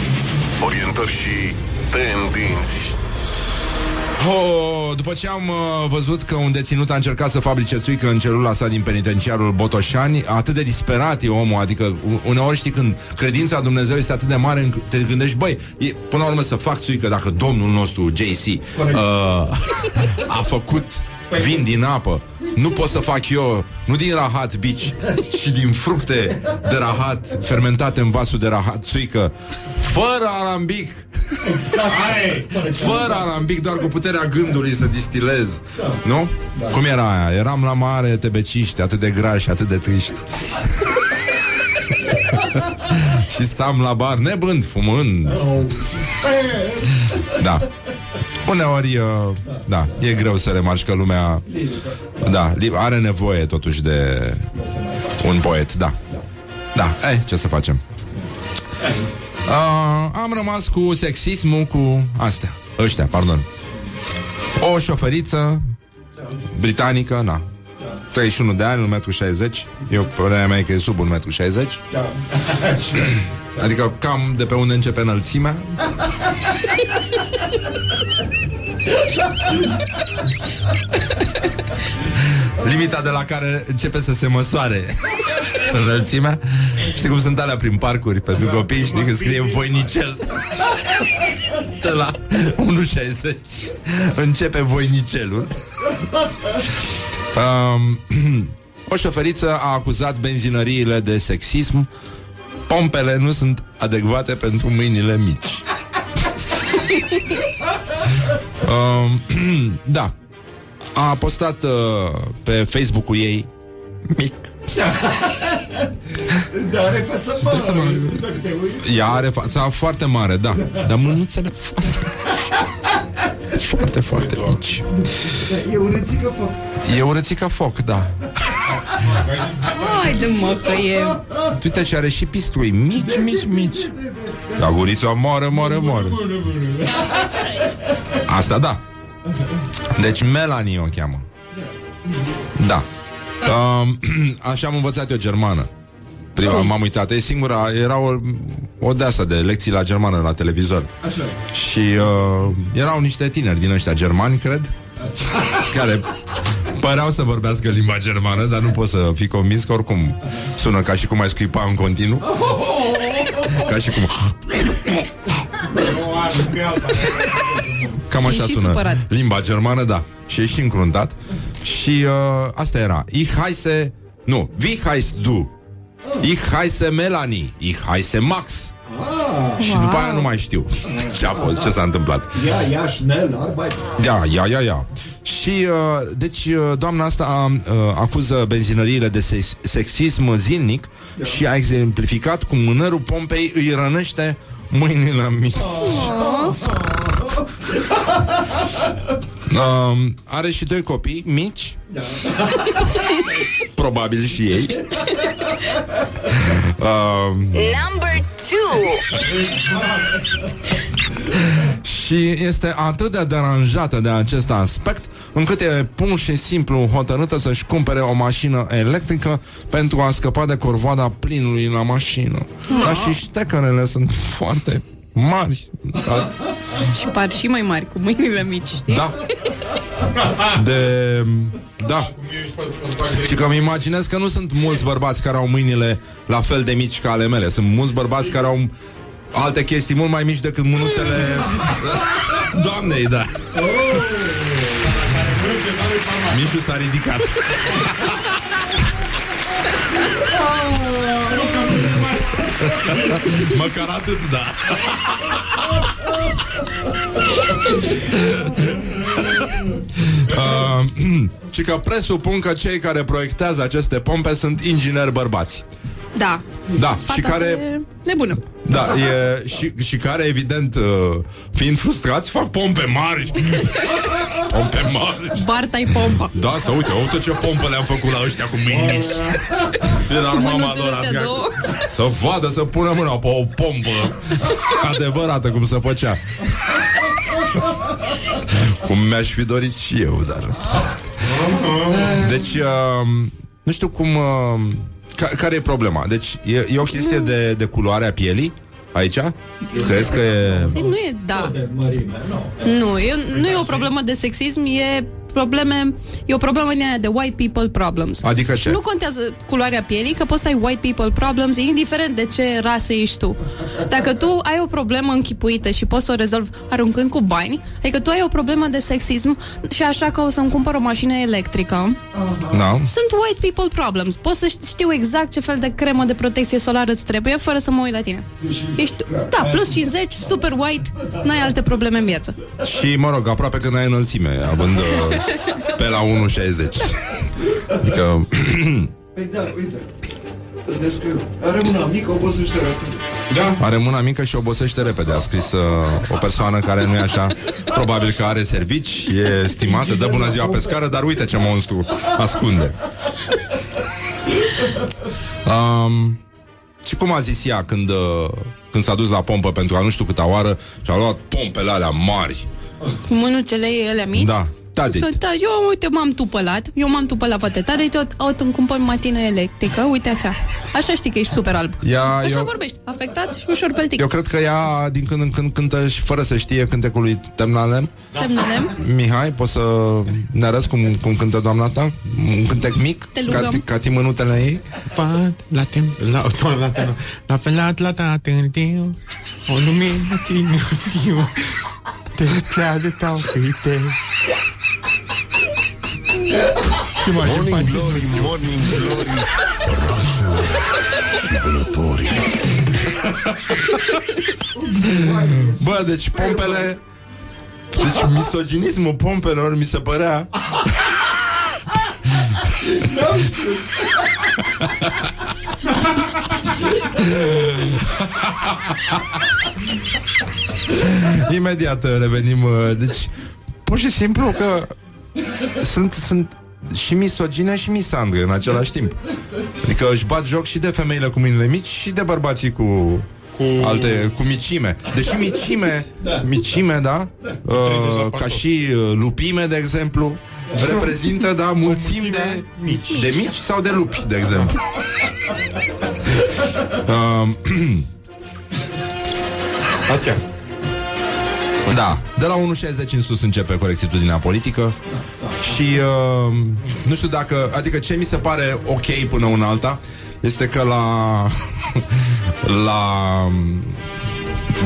Orientări și tendinți. Oh, după ce am uh, văzut că un deținut a încercat să fabrice țuică în celula sa din penitenciarul Botoșani, atât de disperat e omul, adică u- uneori știi când credința în Dumnezeu este atât de mare încât te gândești, băi, e, până la urmă să fac țuică dacă Domnul nostru, JC, uh, a făcut vin din apă. Nu pot să fac eu, nu din rahat bici, ci din fructe de rahat fermentate în vasul de rahat țuică, fără arambic. Fără arambic, doar cu puterea gândului să distilez. Nu? Cum era aia? Eram la mare tebeciști, atât de grași, atât de triști. Și stam la bar, nebând, fumând. Da Uneori, uh, da, e greu să remarci că lumea Da, li- are nevoie totuși de un poet, da Da, eh, ce să facem Uh, am rămas cu sexismul, cu astea. Ăștia, pardon. O șoferiță britanică, na. 31 de ani, 1,60 m. Eu, părerea mea e că e sub 1,60 m. Adică cam de pe unde începe înălțimea. Limita de la care începe să se măsoare înălțimea. Știi cum sunt alea prin parcuri pentru copii, știi când scrie voinicel. De la 1,60 începe voinicelul. Um, o șoferiță a acuzat benzinăriile de sexism. Pompele nu sunt adecvate pentru mâinile mici. um, da. A postat uh, pe Facebook-ul ei mic. Dar are fața Stai să mă- mare. Dacă te uiți. Ea are fața foarte mare, da. Dar mânuțele foarte... Foarte, foarte mici. E urâțică foc. E urățit ca foc, da. Haide mă că e Uite și are și pistrui mici, mici, mici. La gurița moare, moare, moare. Asta da. Deci Melanie o cheamă. Da. Um, așa am învățat eu germană. Prima, m-am uitat, e singura, era o, o de asta de lecții la germană la televizor. Așa. Și uh, erau niște tineri din ăștia germani, cred, care păreau să vorbească limba germană, dar nu pot să fii convins că oricum sună ca și cum ai scuipa în continuu. Ca și cum... Cam așa și sună supărat. limba germană, da. Și e și încruntat. Și uh, asta era. Ich heiße... Nu, wie heißt du? Ich heiße Melanie. Ich heiße Max. Și după aia nu mai știu ce a fost, ce s-a întâmplat. Ia, ia, schnell, arbeit. Da, ia, ia, ia. Și, uh, deci, uh, doamna asta uh, acuză benzinăriile de sex- sexism zilnic și a exemplificat cum mânerul pompei îi rănește mâinile mici. Uh, are și doi copii mici Probabil și ei uh, Number two. Și este atât de deranjată de acest aspect Încât e pur și simplu hotărâtă să-și cumpere o mașină electrică Pentru a scăpa de corvoada plinului la mașină. Dar și ștecărele sunt foarte mari. Asta, Și par și mai mari cu mâinile mici, știi? Da. De... Da. Și că îmi imaginez că nu sunt mulți bărbați care au mâinile la fel de mici ca ale mele. Sunt mulți bărbați care au alte chestii mult mai mici decât mânuțele doamnei, da. Mișu s-a ridicat. Măcar atât, da. uh, și că presupun că cei care proiectează aceste pompe sunt ingineri bărbați. Da. Da, Fata și care... e nebună. Da, e, și, și care, evident, uh, fiind frustrați, fac pompe mari. pompe mari. Barta-i pompa. Da, să uite, uite ce pompă le-am făcut la ăștia cu mâini mici. Din armama Mânuțele lor, astea adică- două. Să vadă, să pună mâna pe o pompă adevărată, cum se făcea. Cum mi-aș fi dorit și eu, dar... Deci, uh, nu știu cum... Uh, ca, care e problema? Deci, e, e o chestie de, de culoare a pielii aici? Crezi că e... Ei, Nu e, da. De mărime, nu. Nu, e, nu e o problemă de sexism, e probleme, e o problemă din aia de white people problems. Adică ce? Nu contează culoarea pielii, că poți să ai white people problems, indiferent de ce rasă ești tu. Dacă tu ai o problemă închipuită și poți să o rezolvi aruncând cu bani, adică tu ai o problemă de sexism și așa că o să-mi cumpăr o mașină electrică, Da? sunt white people problems. Pot să știu exact ce fel de cremă de protecție solară îți trebuie fără să mă uit la tine. Ești, da, plus 50, super white, n-ai alte probleme în viață. Și, mă rog, aproape că n-ai înălțime, având uh, pe la 1,60. Adică... Păi da, uite. Îl descriu. Are mâna mică, obosește rapid. Da. Are mâna mică și obosește repede A scris uh, o persoană care nu e așa Probabil că are servici E stimată, dă bună ziua pe scară Dar uite ce monstru ascunde um, Și cum a zis ea Când, uh, când s-a dus la pompă Pentru a nu știu câta oară Și a luat pompele alea mari Cu mânuțele ei alea mici? Da, da, Că, da, eu, uite, m-am tupălat. Eu m-am tupălat foarte tare. Uite, au îmi cumpăr matină electrică. Uite așa. Așa știi că ești super alb Ea, Așa eu, vorbești. Afectat și ușor peltic. Eu cred că ea din când în când cântă și fără să știe cântecul lui Temnalem. Temnele Mihai, poți să ne arăți cum, cum cântă doamna ta? Un cântec mic? Te Ca, rugăm. ca timănutele ei? Pat, la tem, la, la, la, tem, la felat, la tatântiu, o lumină tintiu, te prea de tau câte. Ce mai Morning Glory, Morning Glory. Rasele și vânătorii. Bă, deci pompele Deci misoginismul pompelor mi se părea Imediat uh, revenim uh, Deci, pur și simplu că Sunt, sunt și misogine și misandre în același timp Adică își bat joc și de femeile cu mâinile mici Și de bărbații cu cu alte, cu micime. Deși micime, da. micime, da, uh, ca și uh, lupime, de exemplu, reprezintă, da, mulțimi de mici. de mici sau de lupi, de exemplu. Uh, Ația. Da, de la 1.60 în sus începe corectitudinea politică și uh, nu știu dacă, adică ce mi se pare ok până una alta este că la la um,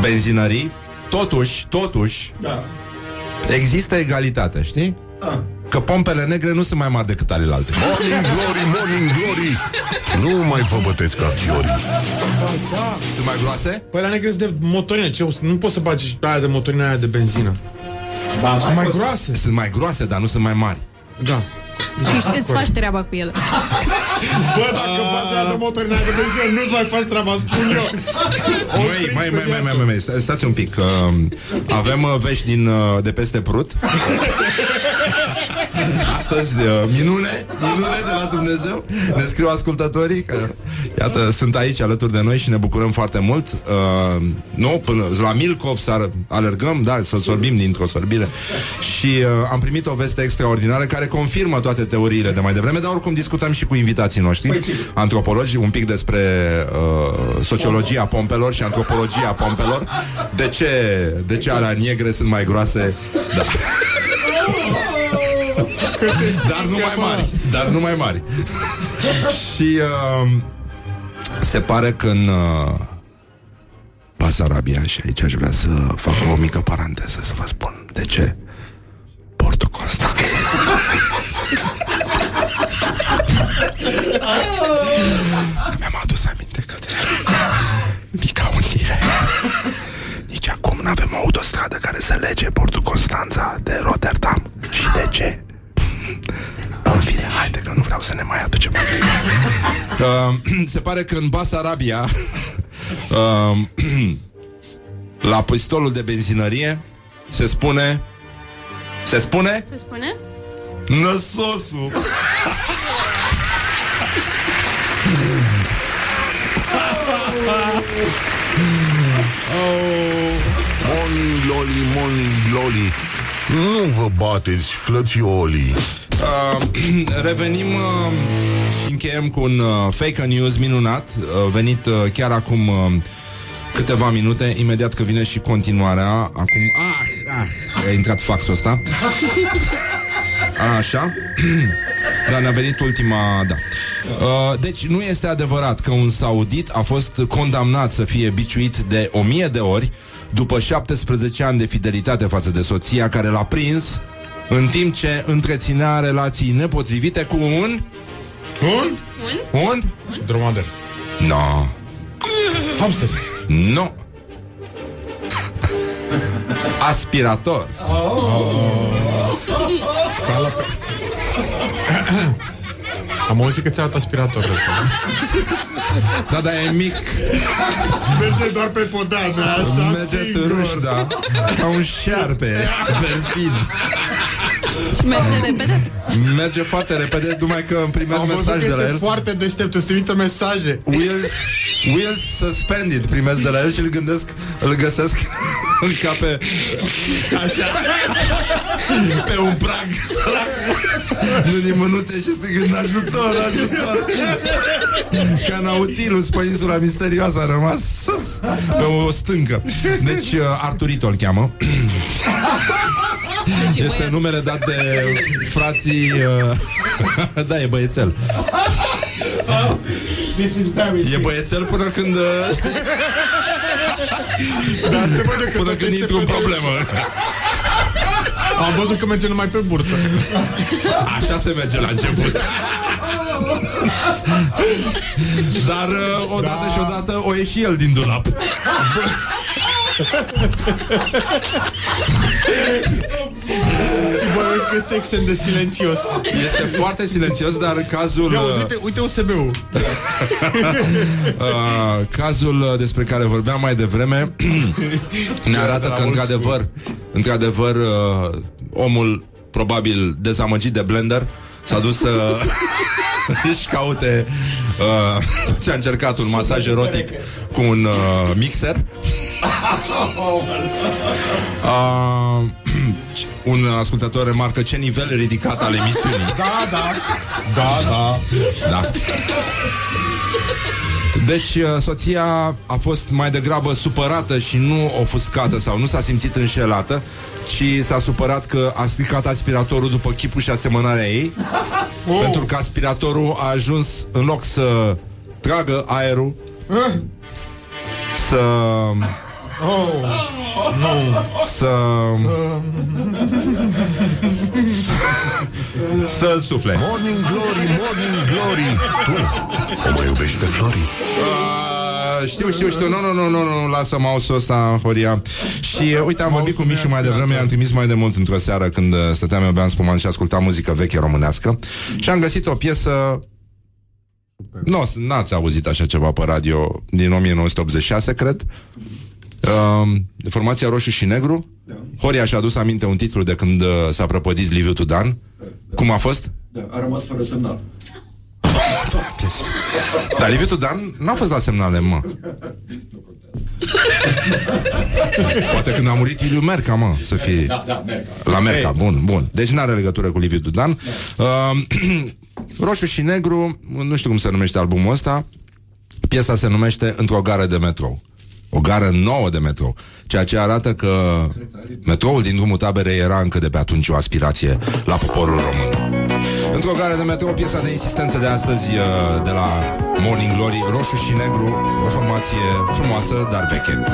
benzinării totuși, totuși Da. există egalitate, știi? Da. Că pompele negre nu sunt mai mari decât alelalte. Morning Glory, Morning Glory Nu mai vă bătesc ca chiorii Sunt mai groase? Păi la negre de motorină, ce, nu poți să bagi aia de motorină, aia de benzină. Da, Sunt mai groase. Sunt mai groase, dar nu sunt mai mari. Da. Și îți faci treaba cu el Bă, dacă faci aia de motorină, aia de benzină, nu-ți mai faci treaba, spun eu. O Mai, strici mai, pe mai, mai, viață. mai, mai, sta- stați un pic. Uh, avem uh, vești din, uh, de peste Prut. Astăzi, uh, minune, minune de la Dumnezeu. Ne scriu ascultătorii că, iată, sunt aici alături de noi și ne bucurăm foarte mult. Uh, nu, până la Milcov să alergăm, da, să sorbim dintr-o sorbire. Și uh, am primit o veste extraordinară care confirmă toate teoriile de mai devreme, dar oricum discutăm și cu invitații noștri, antropologi, un pic despre uh, sociologia pompelor și antropologia pompelor. De ce, de ce alea negre sunt mai groase? Da. Dar nu mai mari Dar nu mai mari Și uh, Se pare că în uh, Basarabia și aici aș vrea să fac o mică paranteză să vă spun de ce Portul Constanța. Mi-am adus aminte că de mica unire. Nici acum nu avem o autostradă care să lege Portul Constanța de Rotterdam. Și de ce? În fine, haide că nu vreau să ne mai aducem aminte. Uh, se pare că în Basarabia uh, la pistolul de benzinărie se spune se spune Se spune? năsosul. Morning glory, morning glory Nu vă bateți, flățiolii Uh, revenim uh, și încheiem cu un uh, fake news minunat, uh, venit uh, chiar acum uh, câteva minute, imediat că vine și continuarea. Acum, ah, ah, a intrat faxul ăsta. Așa. Da, ne-a venit ultima, da. Uh, deci nu este adevărat că un saudit a fost condamnat să fie biciuit de o mie de ori după 17 ani de fidelitate față de soția care l-a prins în timp ce întreținea relații nepotrivite cu un... Un? Un? Un? Dromader. No. Hamster. No. Aspirator. Ca la... Am auzit că ți-a dat aspiratorul ăsta. Da, da, e mic. Merge doar pe podană, așa Merge târâș, da. Ca un șarpe perfid. Și merge repede? Merge foarte repede, numai că îmi primesc Am văzut că mesaj de la este el. foarte deștept, îți trimite mesaje. Will, will suspended primesc de la el și îl gândesc, îl găsesc în cape. Așa. Pe un prag sărac. Nu din mânuțe și strigând ajutor, ajutor. Ca Nautilus pe insula misterioasă a rămas sus pe o stâncă. Deci uh, Arturito îl cheamă Deci, este băiat, numele dat de frații uh, da, e băiețel. This is Barry. E băiețel până când uh, știi, Dar se vede că Până tot când este intru în pe- problemă. Am văzut că merge numai pe burtă. Așa se merge la început. Dar uh, odată da. și odată o ieși el din dulap Și bănuiesc că este extrem de silențios. Este foarte silențios, dar cazul Ia uh, uite, uite USB-ul uh, Cazul uh, despre care vorbeam mai devreme Ne arată că într-adevăr Într-adevăr uh, Omul probabil dezamăgit de blender S-a dus să își caute uh, Și-a încercat un masaj erotic Cu un uh, mixer. Uh, Un ascultător remarcă ce nivel ridicat al emisiunii. Da, da. Da, da. Da. Deci uh, soția a fost mai degrabă supărată și nu ofuscată sau nu s-a simțit înșelată, ci s-a supărat că a stricat aspiratorul după chipul și asemănarea ei, oh. pentru că aspiratorul a ajuns în loc să tragă aerul, să Oh, nu. să să sufle. Morning Glory, Morning Glory Tu o mai iubești pe Flori? Uh, știu, știu, știu. Nu, nu, nu, nu, nu, lasă mouse-ul ăsta, Horia. Și uh, uite, am vorbit cu Mișu mai devreme, i-am trimis mai de mult într-o seară când uh, stăteam eu beam spumant și ascultam muzică veche românească și am găsit o piesă nu, n-ați auzit așa ceva pe radio din 1986, cred. Uh, de formația Roșu și Negru. Horia și-a adus aminte un titlu de când uh, s-a prăpădit Liviu Tudan. Cum a fost? Da, a rămas fără semnal. Dar Liviu Tudan n-a fost la semnale, mă. Poate când a murit Iliu Merca, mă, să fie... Da, da, merg. La Merca, bun, bun. Deci n-are legătură cu Liviu Dudan. Uh, Roșu și Negru, nu știu cum se numește albumul ăsta. Piesa se numește Într-o gară de metrou. O gară nouă de metrou. Ceea ce arată că metroul din drumul taberei era încă de pe atunci o aspirație la poporul român. Într-o gară de metrou, piesa de insistență de astăzi uh, de la Morning Glory, Roșu și Negru, o formație frumoasă, dar veche.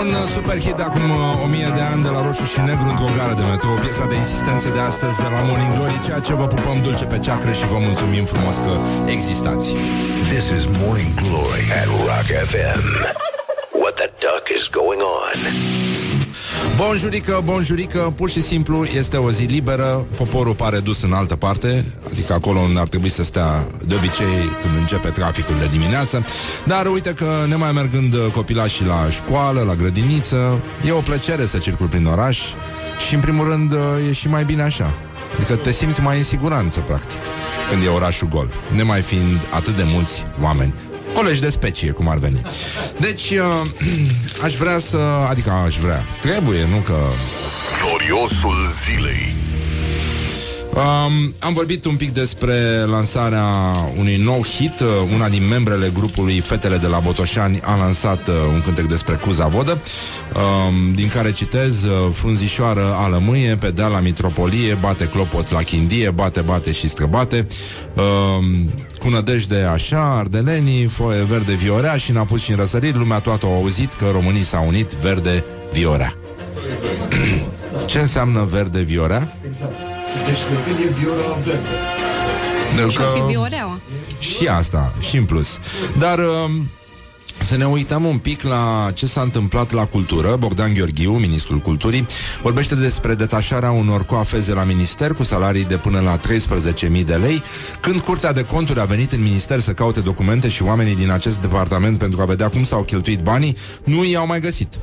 Un uh, super hit de acum uh, 1000 de ani de la Roșu și Negru într-o gară de metro, piesa de insistență de astăzi de la Morning Glory, ceea ce vă pupăm dulce pe ceacră și vă mulțumim frumos că existați. This is Morning Glory at Rock FM. What the duck is going on? Bonjurică, bonjurică, pur și simplu este o zi liberă, poporul pare dus în altă parte, adică acolo unde ar trebui să stea de obicei când începe traficul de dimineață, dar uite că ne mai mergând copilașii la școală, la grădiniță, e o plăcere să circul prin oraș și în primul rând e și mai bine așa. Adică te simți mai în siguranță, practic, când e orașul gol, nemai fiind atât de mulți oameni colegi de specie, cum ar veni. Deci, uh, aș vrea să... Adică aș vrea. Trebuie, nu că... Gloriosul zilei. Um, am vorbit un pic despre lansarea unui nou hit. Uh, Una din membrele grupului Fetele de la Botoșani a lansat uh, un cântec despre Cuza Vodă, um, din care citez uh, Frunzișoară alămâie, pe deal la mitropolie, bate clopoți la chindie, bate, bate și străbate. Um, cu nădejde așa, ardelenii, foie verde viorea și în apus și în răsărit, lumea toată au auzit că românii s-au unit verde viorea. Ce înseamnă verde viorea? Exact. Deci de când e viola verde. De Și fi vioreaua. Și asta, și în plus. Dar um, să ne uităm un pic la ce s-a întâmplat la cultură. Bogdan Gheorghiu, ministrul culturii, vorbește despre detașarea unor coafeze la minister cu salarii de până la 13.000 de lei. Când Curtea de Conturi a venit în minister să caute documente și oamenii din acest departament pentru a vedea cum s-au cheltuit banii, nu i-au mai găsit.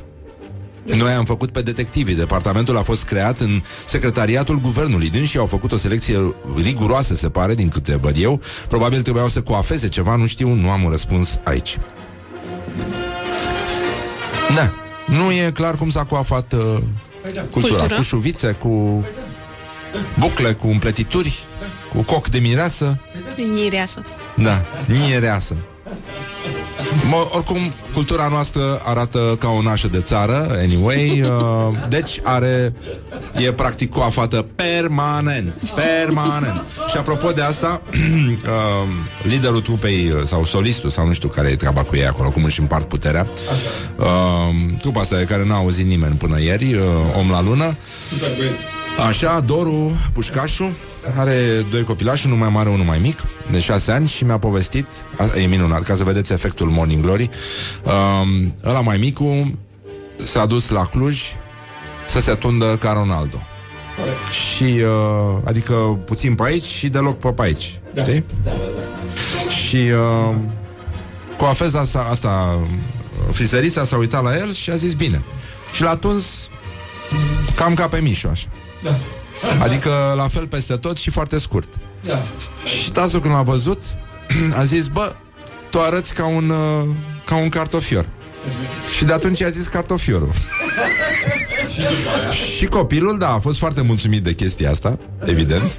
Noi am făcut pe detectivii. Departamentul a fost creat în secretariatul guvernului. Dânsii au făcut o selecție riguroasă, se pare, din câte văd eu. Probabil trebuiau să coafeze ceva, nu știu, nu am un răspuns aici. Da, nu e clar cum s-a coafat uh, cultura. Cultura. Cu șuvițe, cu bucle, cu împletituri, cu coc de mireasă. Nireasă. Da, niereasă. Mă, oricum, cultura noastră arată ca o nașă de țară, anyway, uh, deci are, e practic coafată permanent, permanent. Și apropo de asta, uh, liderul trupei, uh, sau solistul, sau nu știu care e treaba cu ei acolo, cum își împart puterea, uh, trupa asta de care n-a auzit nimeni până ieri, uh, Om la lună, Super băieți. Așa, Doru Pușcașu are doi copilași, unul mai mare, unul mai mic, de șase ani și mi-a povestit, a, e minunat, ca să vedeți efectul Morning Glory, um, ăla mai micu s-a dus la Cluj să se tundă ca Ronaldo. Și, uh, adică puțin pe aici și deloc pe, pe aici, da. știi? Da, da, da. Și uh, cu afeza asta, asta frizerița s-a uitat la el și a zis bine. Și l-a tuns cam ca pe Mișu, așa. Da. Adică la fel peste tot și foarte scurt. Da. Și tasul când l-a văzut, a zis, bă, tu arăți ca un, uh, ca un cartofior. Și de atunci i-a zis cartofiorul. și copilul, da, a fost foarte mulțumit de chestia asta, evident.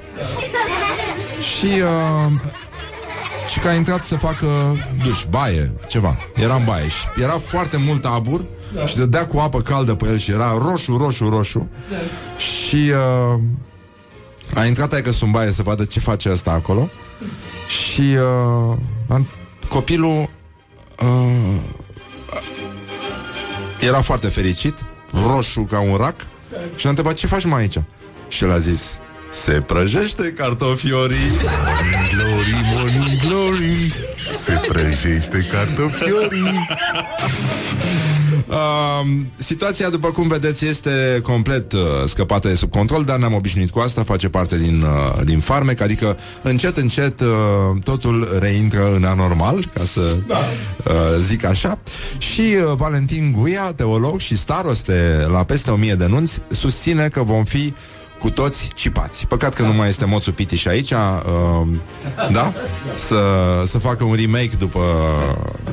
Și uh, și că a intrat să facă duș, baie, ceva. Era în baie și era foarte mult abur da. și dădea cu apă caldă pe el și era roșu, roșu, roșu. Da. Și uh, a intrat aică în baie să vadă ce face ăsta acolo și uh, am- copilul uh, era foarte fericit, roșu ca un rac și l-a întrebat ce faci mai aici? Și el a zis se prăjește cartofiorii Morning glory, morning glory Se prăjește cartofiorii Uh, situația, după cum vedeți, este complet uh, scăpată de sub control, dar ne-am obișnuit cu asta, face parte din, uh, din farmec, adică încet, încet uh, totul reintră în anormal, ca să da. uh, zic așa. Și uh, Valentin Guia, teolog și staroste la peste o mie de nunți, susține că vom fi cu toți cipați. Păcat că nu mai este Moțu Pitiș aici, uh, da? Să, să facă un remake după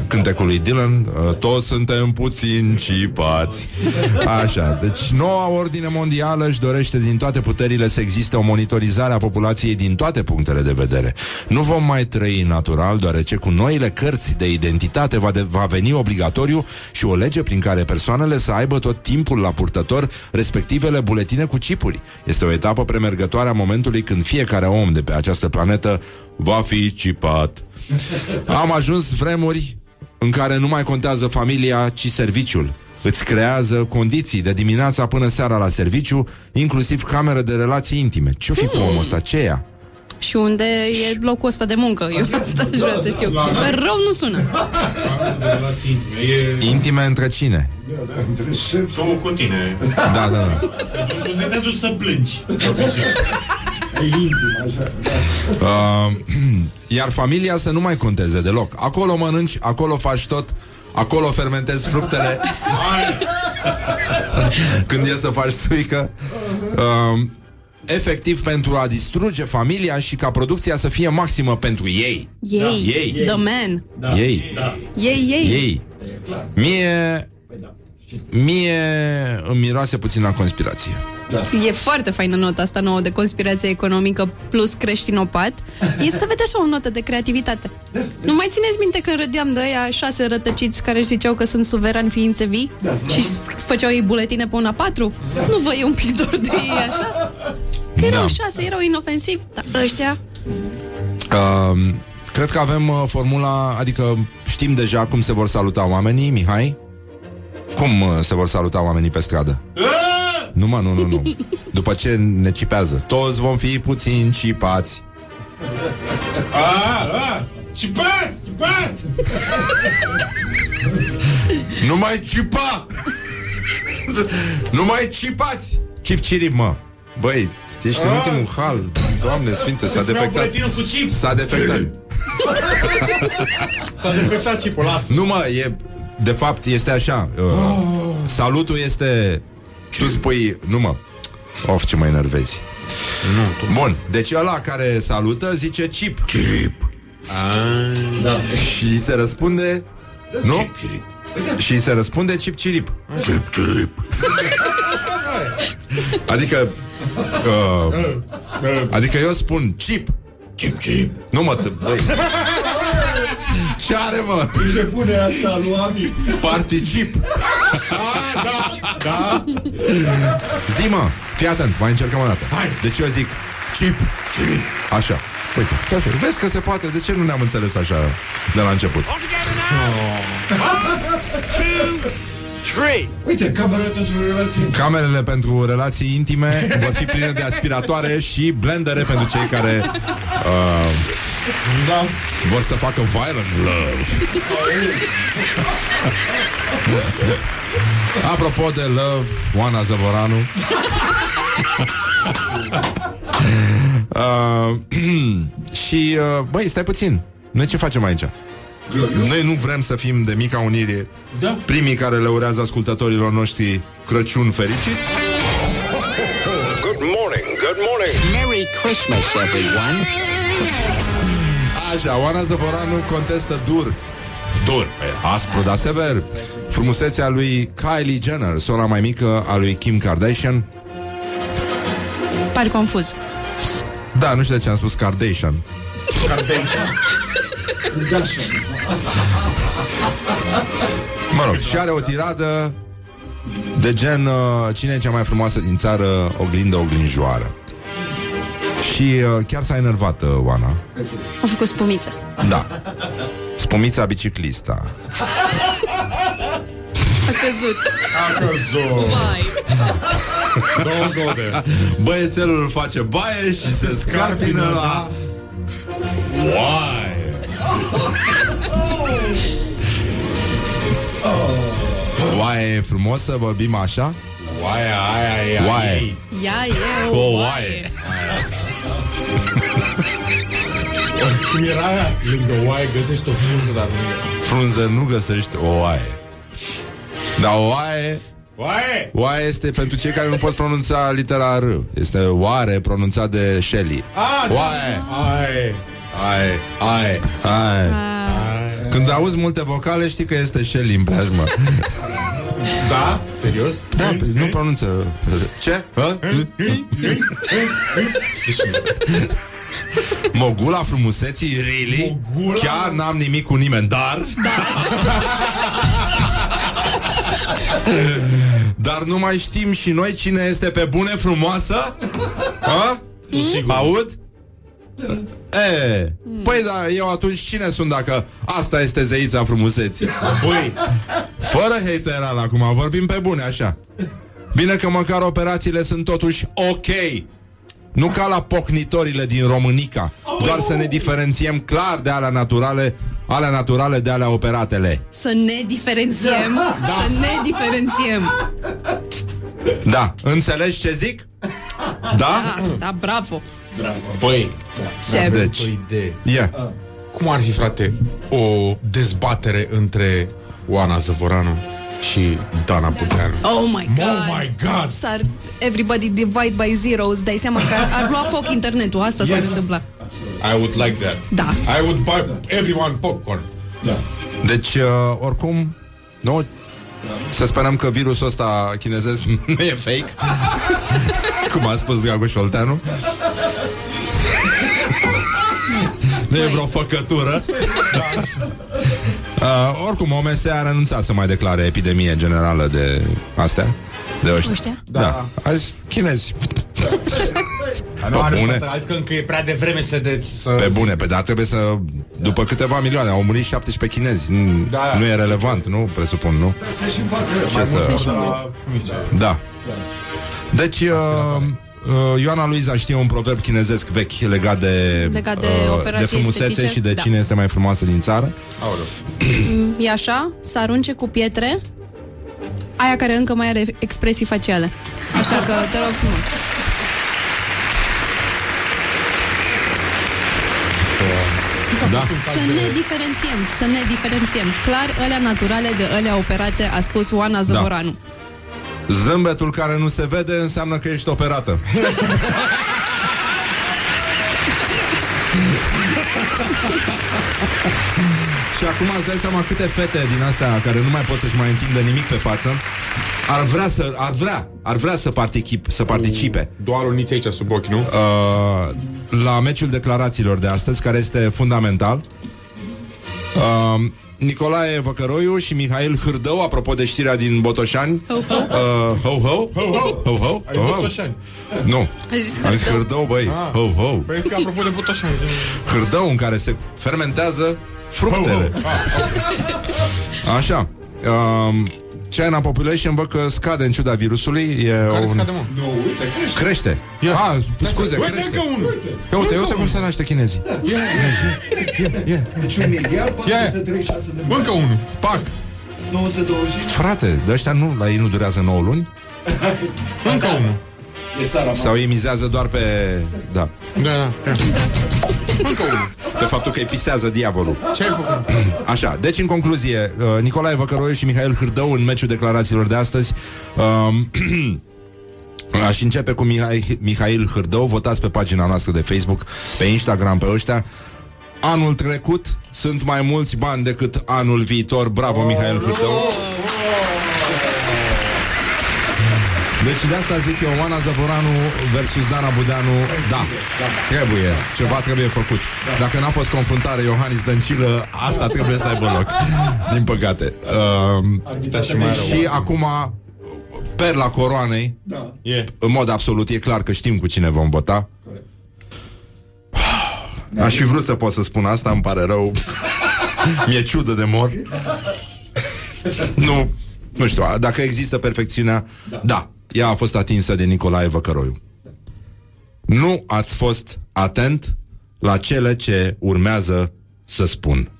cântecul lui Dylan. Uh, toți suntem puțin cipați. Așa, deci noua ordine mondială își dorește din toate puterile să existe o monitorizare a populației din toate punctele de vedere. Nu vom mai trăi natural, deoarece cu noile cărți de identitate va, de, va veni obligatoriu și o lege prin care persoanele să aibă tot timpul la purtător respectivele buletine cu chipuri. Este o etapă premergătoare a momentului când fiecare om de pe această planetă va fi cipat. Am ajuns vremuri în care nu mai contează familia, ci serviciul. îți creează condiții de dimineața până seara la serviciu, inclusiv cameră de relații intime. Ce-o fi cu omul ăsta? Ce e ea? Și unde e locul ăsta de muncă? Eu asta aș vrea să știu. Rău nu sună. Relații intime. E Intime între cine? omul cu tine. Da, da, da. Unde te duci să plângi? Uh, iar familia să nu mai conteze deloc. Acolo mănânci, acolo faci tot, acolo fermentezi fructele. Când e să faci suică. Uh, efectiv pentru a distruge familia și ca producția să fie maximă pentru ei. Ei, Ei. the man. Da. Ei. Da. Ei, ei. Ei. Mie... Mie îmi miroase puțin la conspirație. E foarte faină nota asta nouă de conspirație economică plus creștinopat. E să vede așa o notă de creativitate. Nu mai țineți minte când râdeam de aia șase rătăciți care își ziceau că sunt suverani ființe vii? Și făceau ei buletine pe una patru? Nu vă e un pic dor de ei așa? Că erau Da. șase, erau inofensivi. Dar ăștia... Uh, cred că avem uh, formula, adică știm deja cum se vor saluta oamenii, Mihai? Cum uh, se vor saluta oamenii pe stradă? Nu, mă, nu, nu, nu. După ce ne cipează. Toți vom fi puțin cipați. A, a, cipați, cipați! Nu mai cipa! nu mai cipați! Cip cirip, mă. Băi, ești în ultimul hal. Doamne sfinte, s-a Îți vreau defectat. buletinul cu chip. S-a defectat. S-a defectat chipul, lasă. Nu mă, e De fapt, este așa uh, Salutul este Tu spui, nu mă Of, ce mă enervezi Nu, tu. Bun, deci ăla care salută zice chip Chip Da. Și se răspunde Nu? Și se răspunde chip chirip Chip chirip Adică uh, Adică eu spun chip Chip chip Nu mă, t- băi Ce are mă? Ce pune asta lui Ami? Particip Da, da. Zi mă, fii atent, mai încercăm o dată Hai. Deci eu zic chip chip Așa Uite, perfect. Vezi că se poate, de ce nu ne-am înțeles așa de la început? Uite, camera pentru relații. Camerele pentru relații intime vor fi pline de aspiratoare și blendere pentru cei care uh, Da. vor să facă violent love. Apropo de love, Oana Zăvoranu. uh, și, uh, băi, stai puțin. Noi ce facem aici? Noi nu vrem să fim de mica unire Da. primii care le urează ascultătorilor noștri Crăciun fericit. Good morning, good morning. Merry Christmas, everyone. Așa, Oana Zăvoranu contestă dur Dur, pe aspru, dar sever Frumusețea lui Kylie Jenner Sora mai mică a lui Kim Kardashian Pari confuz. Da, nu știu de ce am spus Kardashian Mă rog, și are o tiradă De gen uh, Cine e cea mai frumoasă din țară Oglindă oglinjoară Și uh, chiar s-a enervat uh, Oana A făcut spumiță. Da Spumița biciclista A căzut. A căzut. Vai. Don't go there. Băiețelul face baie și se scarpină la Oaie Oaie e frumos să vorbim așa? Oaia aia e a Oaie. ei. Ia e o O oaie. oaie Cum era aia? Lângă oaie găsești o frunză, dar nu e. Frunză nu găsești o oaie Dar o oaie Oaie! Oaie este pentru cei care nu pot pronunța litera R Este oare pronunțat de Shelley A, da. Oaie Aie. Aie. Aie. Aie. Când auzi multe vocale știi că este Shelley în preajmă Da? Serios? Da, pe- nu pronunță Ce? Hă? Mogula frumuseții, really? Mogula? Chiar n-am nimic cu nimeni, dar... dar nu mai știm și noi cine este pe bune frumoasă? Ha? Sigur. Aud? E, păi da, eu atunci cine sunt dacă asta este zeița frumuseții? Păi, fără hateral acum, vorbim pe bune așa. Bine că măcar operațiile sunt totuși ok. Nu ca la pocnitorile din Românica, doar să ne diferențiem clar de alea naturale, alea naturale de alea operatele. Să ne diferențiem. Da. Să ne diferențiem. Da, înțelegi ce zic? Da? Da, da, bravo. Băi, Ce? Deci, o idee. yeah. Cum ar fi, frate, o dezbatere între Oana Zăvoranu și Dana Budeanu? Oh my god. Oh my God! S-ar everybody divide by zero, îți dai seama că ar, ar lua foc internetul, asta s-ar Yes. întâmpla. I would like that. Da. I would buy everyone popcorn. Deci, uh, oricum, nu, să sperăm că virusul ăsta chinezesc nu e fake, cum a spus Gagoș Olteanu. Nu e vreo făcătură. Uh, oricum, OMS a renunțat să mai declare epidemie generală de astea. De ăștia. Ăștia? Da. Azi, chinezi. Nu are bune. frate, Azi că încă e prea devreme să... De, să Pe bune, pe dar trebuie să... După câteva milioane, au murit 17 chinezi. Nu, Da. nu e relevant, nu? Presupun, nu? Să și facă Ce să... și mulți. Da. Deci, uh, uh, Ioana Luiza știe un proverb chinezesc vechi legat de, Legat de uh, operații de frumusețe estetice? și de Da. cine este mai frumoasă din țară. E așa, să arunce cu pietre aia care încă mai are expresii faciale. Așa că te rog frumos. Da. Să ne diferențiem, să ne diferențiem. Clar, alea naturale de alea operate, a spus Oana Zăvoranu. Zâmbetul care nu se vede înseamnă că ești operată. Și acum îți dai seama câte fete din astea care nu mai pot să-și mai întindă nimic pe față ar vrea să, ar vrea, ar vrea să, particip, să participe Doar uniți aici sub ochi, nu? uh, la meciul declarațiilor de astăzi, care este fundamental. Uh, Nicolae Văcăroiu și Mihail Hârdău, apropo de știrea din Botoșani. Ho, ho. Uh, ho, ho, ho, ho, ho, ho, Ai zis ho. Botoșani. Nu, A zis am zis Hârdău, băi, Ah. ho, ho. Păi că apropo de Botoșani. Hârdău în care se fermentează fructele. Așa. Um, China Population văd că scade în ciuda virusului. E Care un... scade, mă? Nu, uite, crește. Crește. Ia. Ah, scuze, Uite crește. încă unul. Ia uite, Încă uite cum unul. se naște chinezii. Deci un miliard, Ia, ia. 436 de Încă unul. Pac! 920. Frate, de ăștia nu, la ei nu durează 9 luni? Încă unul. E țara mea. Sau ei mizează doar pe... Da. Da, da. Ia. Încă unul. Pe faptul că îi pisează diavolul. Ce ai făcut? Așa, deci în concluzie, uh, Nicolae Văcăroiu și Mihail Hârdău în meciul declarațiilor de astăzi um, Aș începe cu Mihai, Mihail Hârdău Votați pe pagina noastră de Facebook Pe Instagram, pe ăștia Anul trecut sunt mai mulți bani decât anul viitor Bravo, Mihail Hârdău Deci de asta zic eu Oana Zăvoranu versus Dana Budeanu Da, trebuie, ceva trebuie făcut. Dacă n-a fost confruntare Iohannis Dăncilă Asta trebuie să aibă loc Din păcate. Uh, Da, și mai rău. Și acum Perla coroanei Da. E. În mod absolut, e clar că știm cu cine vom vota. Aș fi vrut să pot să spun asta, îmi pare rău. Mi-e ciudă de mor. Nu, nu știu, dacă există perfecțiunea Da, da ea a fost atinsă de Nicolae Văcăroiu Nu ați fost atent la cele ce urmează să spun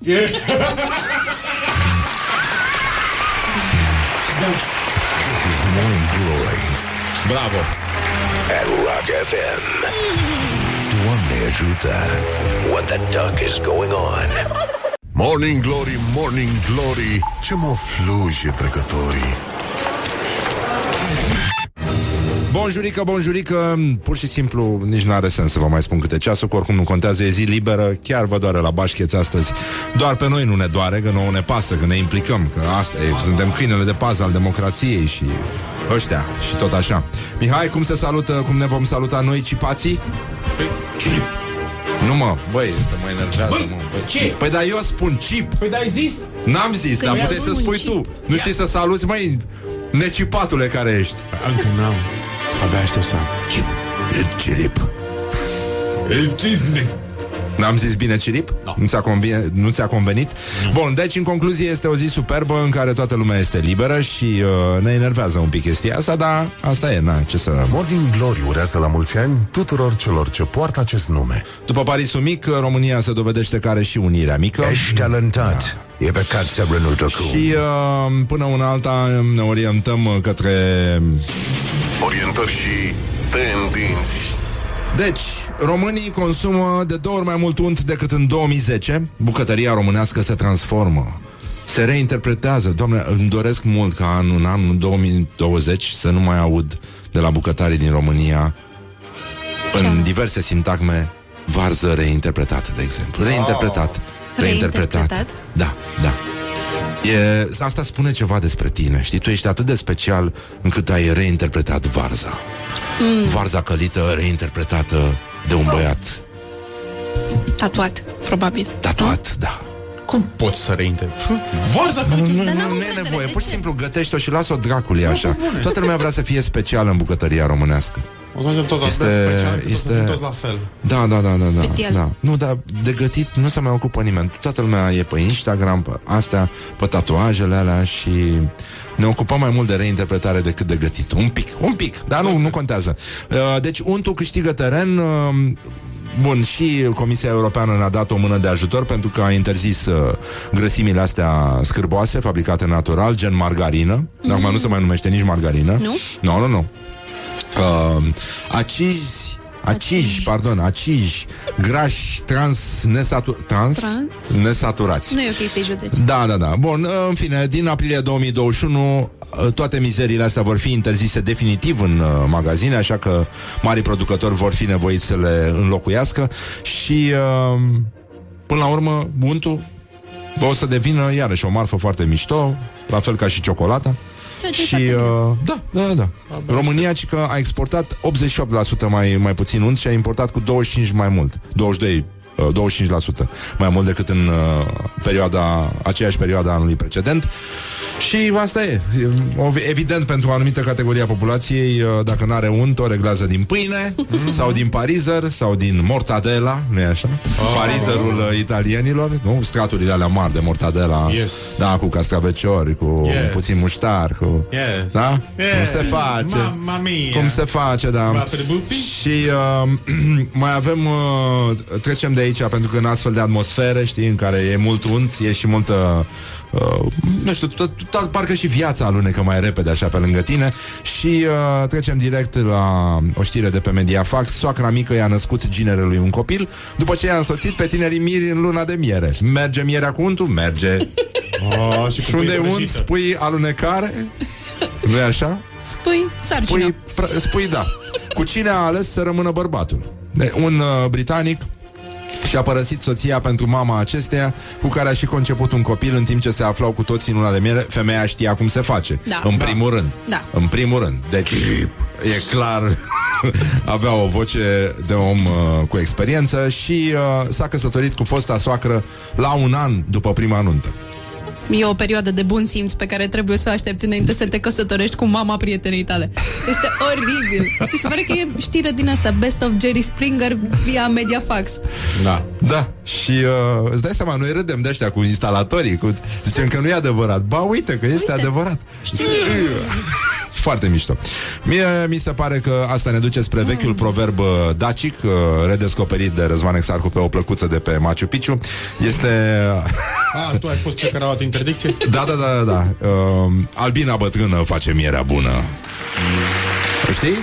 Morning Glory Bravo! at Rock FM. Doamne ajută! What the duck is going on? Morning Glory, Morning Glory Ce mă fluje trecătorii Bonjurică, bonjurică Pur și simplu nici nu are sens să vă mai spun câte ceasuri Că oricum nu contează, e zi liberă Chiar vă doare la bașcheți astăzi Doar pe noi nu ne doare, că nouă ne pasă Că ne implicăm, că asta e Suntem câinele de pază al democrației și ăștia și tot așa Mihai, cum se salută, cum ne vom saluta noi cipații? Cip Nu mă, băi, asta mă enervează Băi, mă. Băi, ce? Păi dar eu spun chip Păi da, ai zis? N-am zis, Că dar eu puteai să spun spui chip. tu Nu știi să saluți, măi, necipatule care ești Încă n-am. Abia aștept să am. Chip, e cirip N-am zis bine cirip? No. Nu, ți-a convine, nu ți-a convenit? Bun, deci în concluzie este o zi superbă în care toată lumea este liberă și uh, ne enervează un pic chestia asta, dar asta e, na, ce să... Morning Glory urează la mulți ani tuturor celor ce poartă acest nume. După Parisul mic, România se dovedește că are și unirea mică. Ești talentat. E păcat să renunți acum. Și uh, până una alta ne orientăm uh, către... Orientări și tendinți. Deci, românii consumă de două ori mai mult unt decât în 2010. Bucătăria românească se transformă. Se reinterpretează. Doamne, îmi doresc mult ca în un an 2020 să nu mai aud de la bucătarii din România în diverse sintagme varză reinterpretată, de exemplu. Reinterpretat. Reinterpretat. Reinterpretat? Da, da. E, asta spune ceva despre tine, știi? Tu ești atât de special încât ai reinterpretat varza. Mm. Varza călită reinterpretată de un băiat Tatuat, probabil. tatuat, da. Cum poți să reinterpretezi? Varza care... Nu, nu, Dar nu, n-am nu e încredere, nevoie, de pur și ce? simplu gătești-o și las-o dracului așa. Toată lumea vrea să fie specială în bucătăria românească. O să ajungem tot la Este- fel special, este- este... toți la fel. Da, da, da, da, da, Petial. da. Nu, dar de gătit nu se mai ocupă nimeni. Toată lumea e pe Instagram, pe astea, pe tatuajele alea și ne ocupăm mai mult de reinterpretare decât de gătit. Un pic, un pic, dar nu, nu contează. Uh, Deci untul câștigă teren. uh, Bun, și Comisia Europeană ne-a dat o mână de ajutor pentru că a interzis uh, grăsimile astea scârboase, fabricate natural, gen margarină. Mm-hmm. Acum nu se mai numește nici margarină. Nu? Nu, nu, nu. Uh, acizi Aciji, pardon, aciji, grași, trans, nesatur, trans, Trans? nesaturați. Nu e ok să-i judeci. Da, da, da. Bun, în fine, din aprilie 2021 toate mizeriile astea vor fi interzise definitiv în uh, magazine, așa că mari producători vor fi nevoiți să le înlocuiască și uh, până la urmă, untul o să devină iarăși o marfă foarte mișto, la fel ca și ciocolata. Ceea ce e Și foarte bine. uh, da, da, da. România ci că a exportat 88% mai, mai puțin unt și a importat cu 25 mai mult. 22 uh, 25% mai mult decât în uh, perioada, aceeași perioadă a anului precedent. Și asta e. E, o- Evident, pentru o anumită categorie a populației, uh, dacă nu are unt, o reglează din pâine, sau din parizer, sau din mortadela, nu e așa? Parizerul uh, italienilor, nu? Straturile alea mari de mortadela. Yes. Da, cu cascaveciori, cu Yes. puțin muștar, cu... Yes. Da? Yes. Cum se face? Mamma mia. Cum se face, da. Va pe bupi? Și uh, mai avem uh, Trecem de aici pentru că în astfel de atmosfere Știi, în care e mult unt E și multă uh, Nu știu, tot, tot, parcă și viața alunecă mai repede Așa pe lângă tine Și uh, trecem direct la o știre de pe Mediafax Soacra mică i-a născut ginerelui un copil După ce i-a însoțit pe tinerii miri în luna de miere Merge mierea cu untul? Merge Oh, și cu Și unde e pâine unt? prăjită. Spui alunecare? nu e așa? Spui sarcină. Spui, pr- spui da. Cu cine a ales să rămână bărbatul? De, un uh, britanic și-a părăsit soția pentru mama acesteia, cu care a și conceput un copil în timp ce se aflau cu toții în luna de miere. Femeia știa cum se face. Da. În Da. primul rând. Da. În primul rând. Deci, e clar, avea o voce de om uh, cu experiență și uh, s-a căsătorit cu fosta soacră la un an după prima nuntă. E o perioadă de bun simț pe care trebuie să o aștepți înainte să te căsătorești cu mama prietenei tale. Este oribil. Mi se pare că e știre din asta, Best of Jerry Springer via Mediafax. Da. Da, și uh, îți dai seama, noi râdem de ăștia cu instalatorii, cu... zicem că nu e adevărat. Ba, uite că este Uite. adevărat. Foarte mișto. Mie mi se pare că asta ne duce spre vechiul proverb uh, dacic, uh, redescoperit de Răzvan Exarcu pe o plăcuță de pe Machu Picchu. Este... Ah, tu ai fost cel care a luat interdicție? Da, da, da, da, da. Uh, albina bătrână face mierea bună. Știi?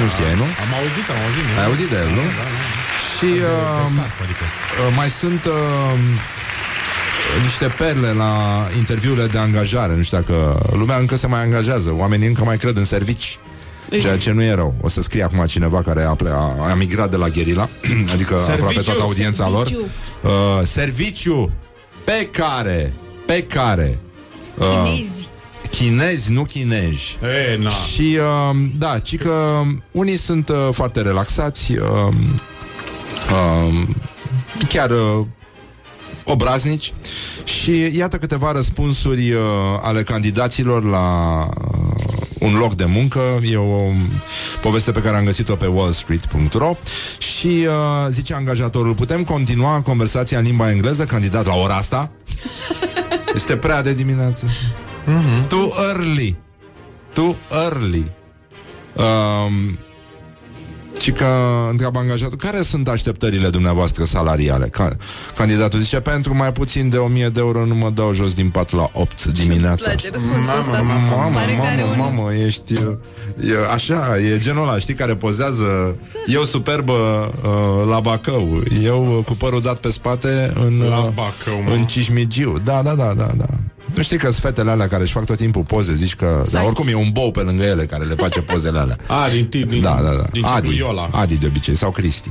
Nu știai, nu? Am auzit, am auzit. nu? Ai auzit de el, nu? Și uh, Exact, adică. uh, mai sunt uh, niște perle la interviurile de angajare. Nu știu dacă lumea încă se mai angajează, oamenii încă mai cred în servici. Ceea ce nu e rău. O să scrie acum cineva care a, ple- a, a migrat de la Gherila, adică Serviciu, aproape toată audiența lor. serviciu. Uh, serviciu pe care, pe care uh, Chinezi. chinezi, nu chinezi. E, na. Și, uh, da, ci că unii sunt uh, foarte relaxați, uh, uh, chiar uh, obraznici și iată câteva răspunsuri uh, ale candidaților la uh, un loc de muncă. E o poveste pe care am găsit-o pe wallstreet.ro și uh, zice angajatorul, putem continua conversația în limba engleză, candidat la ora asta? Este prea de dimineață. Mm-hmm. Too early. Too early. Um, și că întreabă angajatul, care sunt așteptările dumneavoastră salariale? Ca, candidatul zice, pentru mai puțin de 1000 de euro nu mă dau jos din pat la 8 dimineața. place răspunsul ăsta. Mamă, Pare că are mamă, un... mamă, ești e, așa, e genul ăla, știi, care pozează eu superbă uh, la Bacău, eu uh, cu părul dat pe spate în, La uh, Bacău, mă. în Cismigiu. Da, da, da, da, da. Nu știi că sunt fetele alea care își fac tot timpul poze, zici că... Dar oricum e un bou pe lângă ele care le face pozele alea. A, din, din, din, Da, da, da. din Adi, ciclul Iola. Adi de obicei, sau Cristi.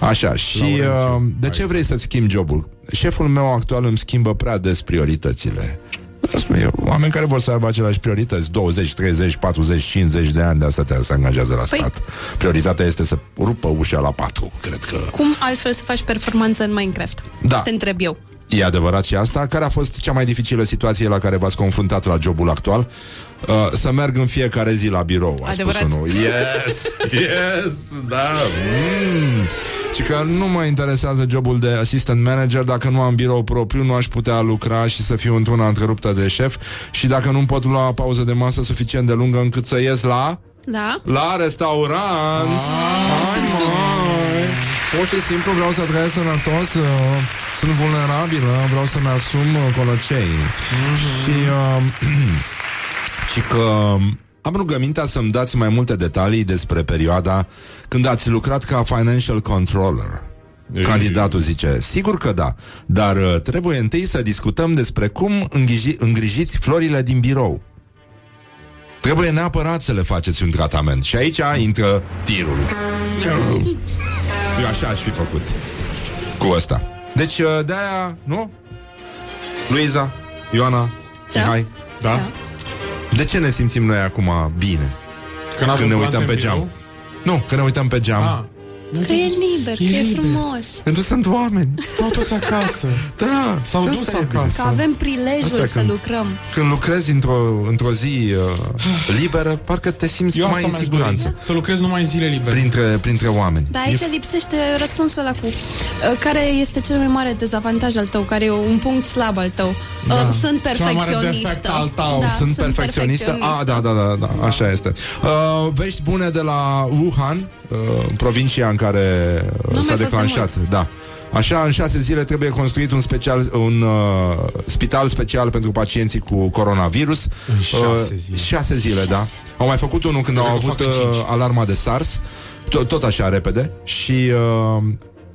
Așa, și Laurențiu. uh, de ce vrei să-ți schimbi jobul? Șeful meu actual îmi schimbă prea des prioritățile. Asta e, Oameni care vor să aibă aceleași priorități 20, 30, 40, 50 de ani De asta te se angajează la Păi- stat Prioritatea este să rupă ușa la patru Cred că Cum altfel să faci performanță în Minecraft? Da. Te întreb eu. E adevărat și asta. Care a fost cea mai dificilă situație la care v-ați confruntat la jobul actual? Uh, să merg în fiecare zi la birou, a Adevărat. spus unul. Yes, yes, da. Mm. Și că nu mă interesează jobul de assistant manager dacă nu am birou propriu, nu aș putea lucra și să fiu într-una întreruptă de șef și dacă nu pot lua pauză de masă suficient de lungă încât să ies la Da? la restaurant. Hai, mai. Pur și simplu vreau să trăiesc sănătos, uh, sunt vulnerabilă, vreau să-mi asum uh, colocei. Și, uh, și că am rugămintea să-mi dați mai multe detalii despre perioada când ați lucrat ca financial controller. Candidatul zice, sigur că da, dar uh, trebuie întâi să discutăm despre cum îngriji, îngrijiți florile din birou. Trebuie neapărat să le faceți un tratament. Și aici intră tirul. Eu așa aș fi făcut. Cu ăsta. Deci, uh, de-aia, nu? Luiza, Ioana, Da. Mihai, Da? de ce ne simțim noi acum bine? Când, avem Când ne plante uităm în pe birou? geam. Nu, când ne uităm pe geam. Ah. Că e liber, că e frumos. Pentru că sunt oameni. Stau toți acasă. Da, S-au asta dus e bine. acasă. Că avem Asta prilejul să când- lucrăm. Când lucrezi într-o, într-o zi uh, liberă, parcă te simți Eu mai asta în mi-aș siguranță. dori, Să lucrez numai în zile libere. Printre, printre oameni. Dar aici E lipsește răspunsul ăla cu uh, care este cel mai mare dezavantaj al tău, care e un punct slab al tău. Uh, sunt Cel mai mare perfecționistă. defect al tău. Da, sunt perfecționistă? Ah, da, da, da, da, așa este. Uh, vești bune de la Wuhan, uh, provincia în care uh, Nu s-a mai fost de declanșat. Da. Așa, în șase zile trebuie construit un, special, un uh, spital special pentru pacienții cu coronavirus. În șase Uh, zile. Șase zile, da. Au mai făcut unul când au Cred că avut fac în uh, cinci. alarma de SARS, tot, tot așa repede, și uh,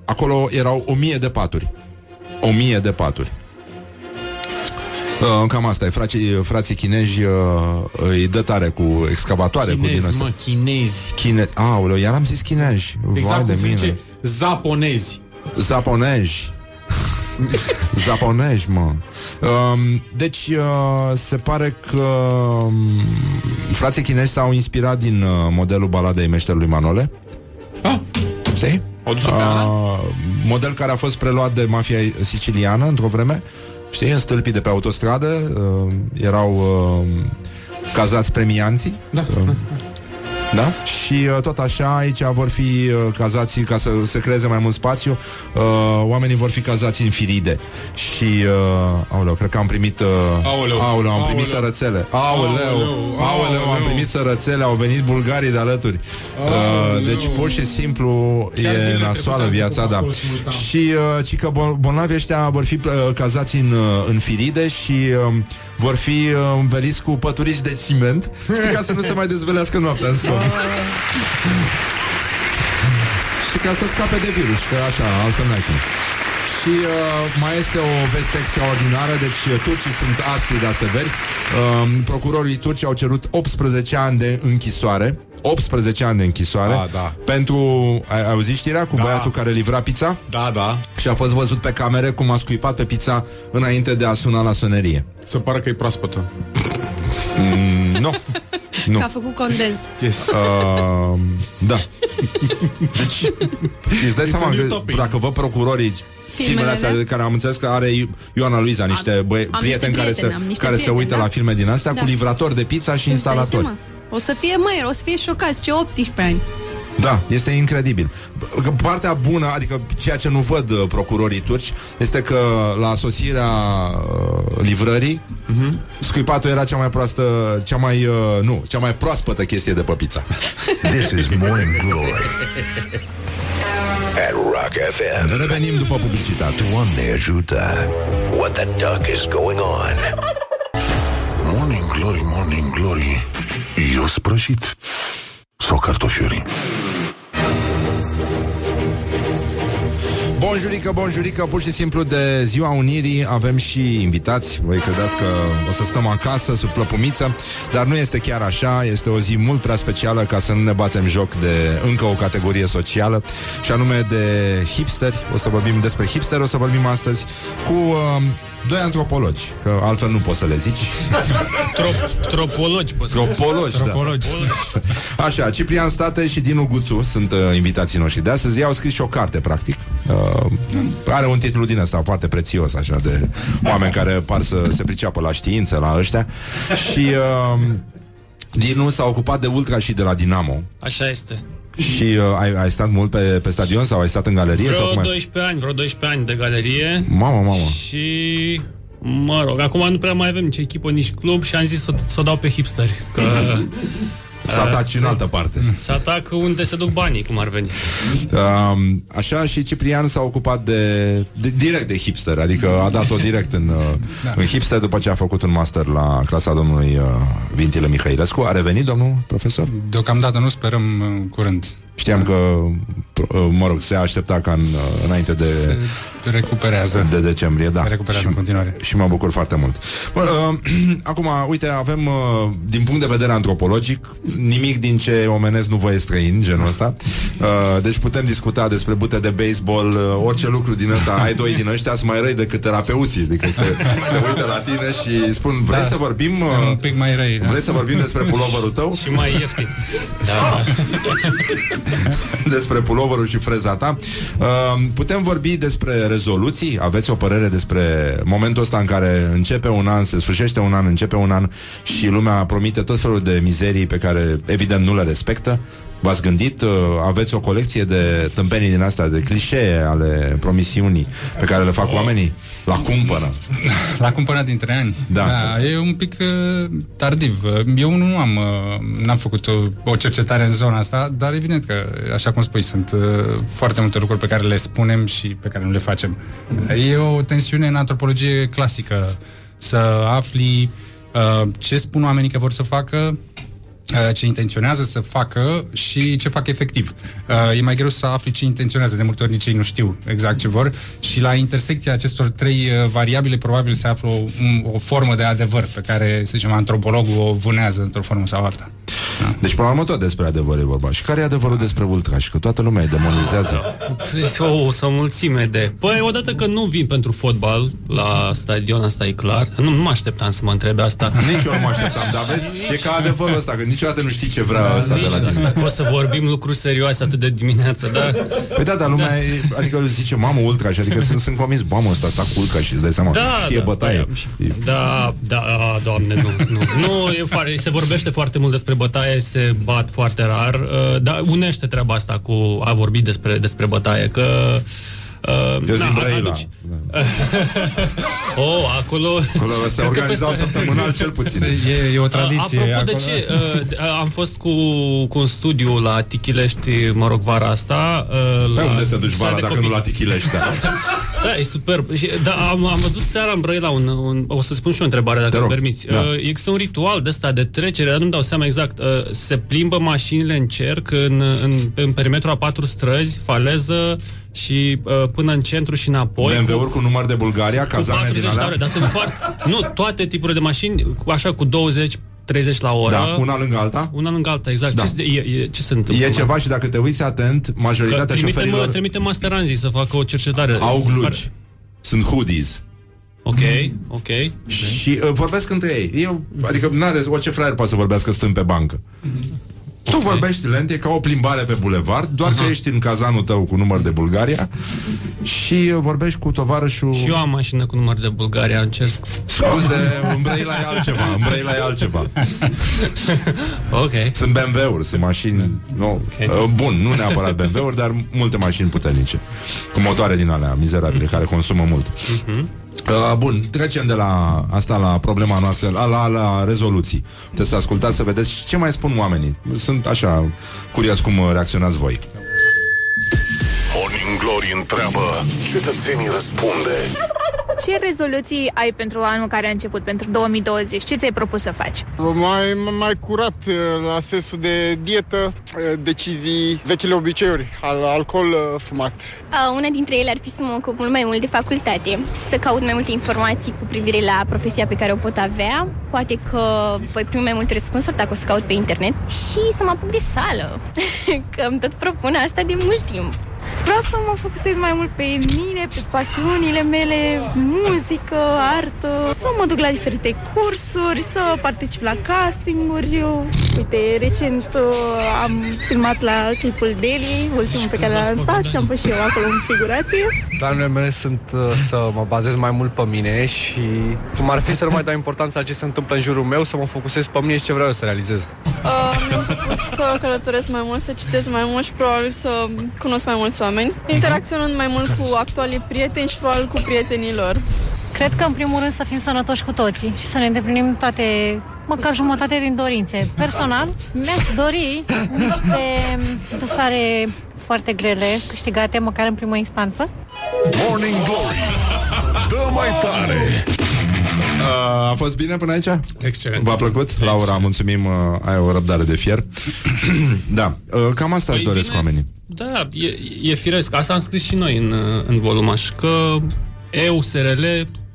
acolo erau o mie de paturi. O mie de paturi. Uh, cam asta e, frații, frații chinezi uh, îi dă tare cu excavatoare, cu din Chinezi, asta. mă, chinezi. Chine... Aoleu, iar am zis chinezi. Exact Vai cum de se mine. zice, zaponezi. Zaponezi. Zaponezi, mă. Um, deci, uh, se pare că um, frații chinezi s-au inspirat din uh, modelul baladei meșterului Manole. Ah, Știi? au dus-o pe Ana? Uh, model care a fost preluat de mafia siciliană într-o vreme. Știi, în stâlpii de pe autostradă uh, erau uh, cazați premianții. Da. Uh, da? Și uh, tot așa, aici vor fi uh, cazați, ca să se creeze mai mult spațiu, uh, oamenii vor fi cazați în firide. Și, uh, aoleu, cred că am primit... Uh, Aoleu. aoleu, am primit Aoleu. sărățele. Aoleu, Aoleu, aoleu, am aoleu. primit sărățele, au venit bulgarii de alături. Uh, Aoleu. deci, pur și simplu, Chiar e zilele nasoală trecute viața, am da. trecut acolo simultan. Și, uh, ci că bol- bolnavii ăștia vor fi uh, cazați în, uh, în firide și uh, vor fi uh, înveliți cu păturici de ciment, știi, ca să nu se mai dezvelească noaptea în somn. și ca să scape de virus, că așa, altfel n-ai cum. Și uh, mai este o veste extraordinară Deci uh, turcii sunt aspri, dar severi uh, Procurorii turci au cerut 18 ani de închisoare 18 ani de închisoare Ah, da. Pentru, ai, ai auzit știrea cu Da. băiatul care livra pizza? Da, da. Și a fost văzut pe camere cum a scuipat pe pizza Înainte de a suna la sonerie Se pare că e proaspătă. mm, Nu Nu Că a făcut condens. Yes. Uh, da. Deci, îți dai It's seama a new că topic. dacă vă procurorii filmele astea de care am înțeles că are Ioana Luiza niște băie, am prieteni niște care, prieteni, se, am niște care se prieteni, uită da. la filme din astea Da. cu livrator de pizza și Îți dai instalatori. seama? O să fie, măi, o să fie șocați, ce 18 ani. Da, este incredibil. Că Partea bună, adică ceea ce nu văd uh, procurorii turci, este că la sosirea uh, livrării, uh-huh. scuipatul era cea mai proastă, cea mai, uh, nu, cea mai proaspătă chestie de pe pizza. This is Morning Glory at Rock FM. Revenim după publicitate. Doamne ajută! What the duck is going on? Morning Glory, Morning Glory Eu sprășit Sau cartofiuri Bonjurică, bonjurică, pur și simplu de Ziua Unirii avem și invitați. Voi credeți că o să stăm acasă sub plăpumiță, dar nu este chiar așa. Este o zi mult prea specială ca să nu ne batem joc de încă o categorie socială și anume de hipsteri. O să vorbim despre hipsteri, o să vorbim astăzi cu uh, doi antropologi, că altfel nu poți să le zici. Trop, tropologi, poți să- Tropologi, da. Tropologi. Așa, Ciprian State și Dinu Guțu sunt uh, invitații noștri de astăzi. Ei au scris și o carte, practic. Uh, are un titlu din ăsta foarte prețios, așa, de oameni care par să se priceapă la știință, la ăștia. Și uh, Dinu s-a ocupat de Ultra și de la Dinamo. Așa este. Și uh, ai, ai stat mult pe, pe stadion sau ai stat în galerie? sau Vreo cum ai... 12 ani, vreo 12 ani de galerie. Mamă, mamă. Și Mă rog, acum nu prea mai avem nici echipă, nici club și am zis să, să o dau pe hipsteri. Că Să ataci în altă parte. să atac unde se duc banii, cum ar veni. Um, așa și Ciprian s-a ocupat de, de direct de hipster, adică a dat-o direct în, da. în hipster după ce a făcut un master la clasa domnului uh, Vintile Mihailescu. A revenit domnul profesor? Deocamdată nu sperăm uh, curând. Știam că, uh, mă rog, se aștepta ca în, uh, înainte de, Se recuperează. de decembrie, da. Se recuperează și, în continuare. și mă bucur foarte mult. Bă, uh, acum, uite, avem, uh, din punct de vedere antropologic, nimic din ce omenesc nu vă e străin, genul ăsta. Uh, deci putem discuta despre bute de baseball, uh, orice lucru din ăsta. Ai doi din ăștia sunt mai răi decât terapeuții. Adică se, se uită la tine și spun, vrei Da, să vorbim... suntem Uh, un pic mai răi, da. Vrei să vorbim despre puloverul tău? Și mai ieftin. Da. despre puloverul și freza ta. Uh, putem vorbi despre rezoluții? Aveți o părere despre momentul ăsta în care începe un an, se sfârșește un an, începe un an și lumea promite tot felul de mizerii pe care evident nu le respectă? V-ați gândit? Uh, aveți o colecție de tâmpenii din astea, de clișee ale promisiunii pe care le fac oamenii? La cumpără. La cumpărat dintre ani. Da. da e un pic uh, tardiv. Uh, Eu nu am, uh, n-am făcut o, o cercetare în zona asta, dar evident că, așa cum spui, sunt uh, foarte multe lucruri pe care le spunem și pe care nu le facem. E o tensiune în antropologie clasică să afli uh, ce spun oamenii că vor să facă, uh, ce intenționează să facă și ce fac efectiv. Uh, E mai greu să afli ce intenționează, de multe ori nici ei nu știu exact ce vor și la intersecția acestor trei uh, variabile probabil se află o, o formă de adevăr pe care, să zicem, antropologul o vânează într-o formă sau alta. Deci, până la urmă, tot despre adevăr e vorba. Și care e adevărul despre ultrași? Că toată lumea îi demonizează. Este o, o, o mulțime de... Păi, odată că nu vin pentru fotbal la stadion, asta e clar. Nu, nu mă așteptam să mă întrebe asta. Nici eu nu mă așteptam, dar vezi, e ca adevărul ăsta, că niciodată nu știi ce vrea ăsta de la Nici tine. asta, că o să vorbim lucruri serioase atât de dimineață, da? Păi da, dar lumea, e, adică zice, mamă, ultra, și adică sunt, sunt convins, mamă, ăsta asta cu ultra și îți dai seama, Da, știe da, bătaie. Da, da, a, doamne, nu, nu. Nu, e foarte, se vorbește foarte mult despre bătaie, se bat foarte rar, uh, dar unește treaba asta cu a vorbi despre, despre bătaie, că Uh, Eu zic na, Brăila. aduci- oh, acolo... Acolo se Cred că organizau peste- săptămânal cel puțin. E, e o tradiție. Apropo de acolo. ce, uh, am fost cu, cu un studiu la Tichilești, mă rog, vara asta. Uh, Pe la unde să te duci sala vara de dacă copii. nu la Tichilești? Da? Da, e superb. Și, da, am, am văzut seara în Brăila un, un, o să spun și eu o întrebare, dacă Te îmi rog. permiți. Da. Uh, există un ritual de ăsta de trecere, dar nu-mi dau seama exact. Uh, se plimbă mașinile în cerc în, în, în perimetrul a patru străzi, faleză și uh, până în centru și înapoi. BMW-uri cu număr de Bulgaria, cu cazane 40 din de alea? ore, dar sunt foarte... Nu, toate tipurile de mașini, cu, așa cu 20 30 la oră. Da, una lângă alta? Una lângă alta, exact. Da. Ce, se- e, e, ce se întâmplă? E ceva și dacă te uiți atent, Că majoritatea trimitem, șoferilor trimitem Masteranzi să facă o cercetare. au glugi. Sunt hoodies. Ok, ok. Și uh, vorbesc între ei. Eu, adică n-are, orice fraier poate să vorbească stând pe bancă. Tu vorbești lent, e ca o plimbare pe bulevard, doar că ești în cazanul tău cu număr de Bulgaria și uh, vorbești cu tovarășul... Și eu am mașină cu număr de Bulgaria, încerc. Scuze, Umbrella e altceva, Umbrella e altceva. ok. Sunt BMW-uri, sunt mașini... Nu, okay. Bun, nu neapărat BMW-uri, dar multe mașini puternice. Cu motoare din alea mizerabile, care consumă mult. Mhm. Uh, bun, trecem de la asta la problema noastră, la, la, la rezoluții. Puteți să ascultați să vedeți ce mai spun oamenii. Sunt așa curios cum uh, reacționați voi. Morning Glory întreabă, cetățenii răspunde. Ce rezoluții ai pentru anul care a început, pentru 2020? Ce ți-ai propus să faci? Mai, mai curat uh, la sensul de dietă, uh, decizii, vechile obiceiuri, al, alcool uh, fumat. Uh, una dintre ele ar fi să mă ocup mult mai mult de facultate, să caut mai multe informații cu privire la profesia pe care o pot avea. Poate că voi primi mai multe răspunsuri dacă o să caut pe internet și să mă apuc de sală, că îmi tot propun asta de mult timp. Vreau să mă focusez mai mult pe mine, pe pasiunile mele, muzică, artă, să mă duc la diferite cursuri, să particip la castinguri. Eu, uite, recent uh, am filmat la clipul Daily, ultimul pe care l-am lansat și am fost și eu acolo în figurație. Planurile mele sunt uh, să mă bazez mai mult pe mine și cum ar fi să nu mai dau importanța la ce se întâmplă în jurul meu, să mă focusez pe mine și ce vreau eu să realizez. Uh, mi-am propus să călătoresc mai mult, să citesc mai mult și probabil să cunosc mai mulți oameni, interacționând mai mult cu actualii prieteni și probabil cu prietenii lor. Cred că, în primul rând, să fim sănătoși cu toții și să ne îndeplinim toate, măcar jumătate din dorințe. Personal, mi-aș dori niște dosare foarte grele, câștigate măcar în primă instanță. Morning Glory Dă mai tare Uh, a fost bine până aici? Excelent. V-a plăcut? Excelent. Laura, mulțumim, uh, ai o răbdare de fier. da, uh, cam asta își Păi doresc vine- oamenii. Da, e, e firesc. Asta am scris și noi în, uh, în volumaș, că eu, SRL,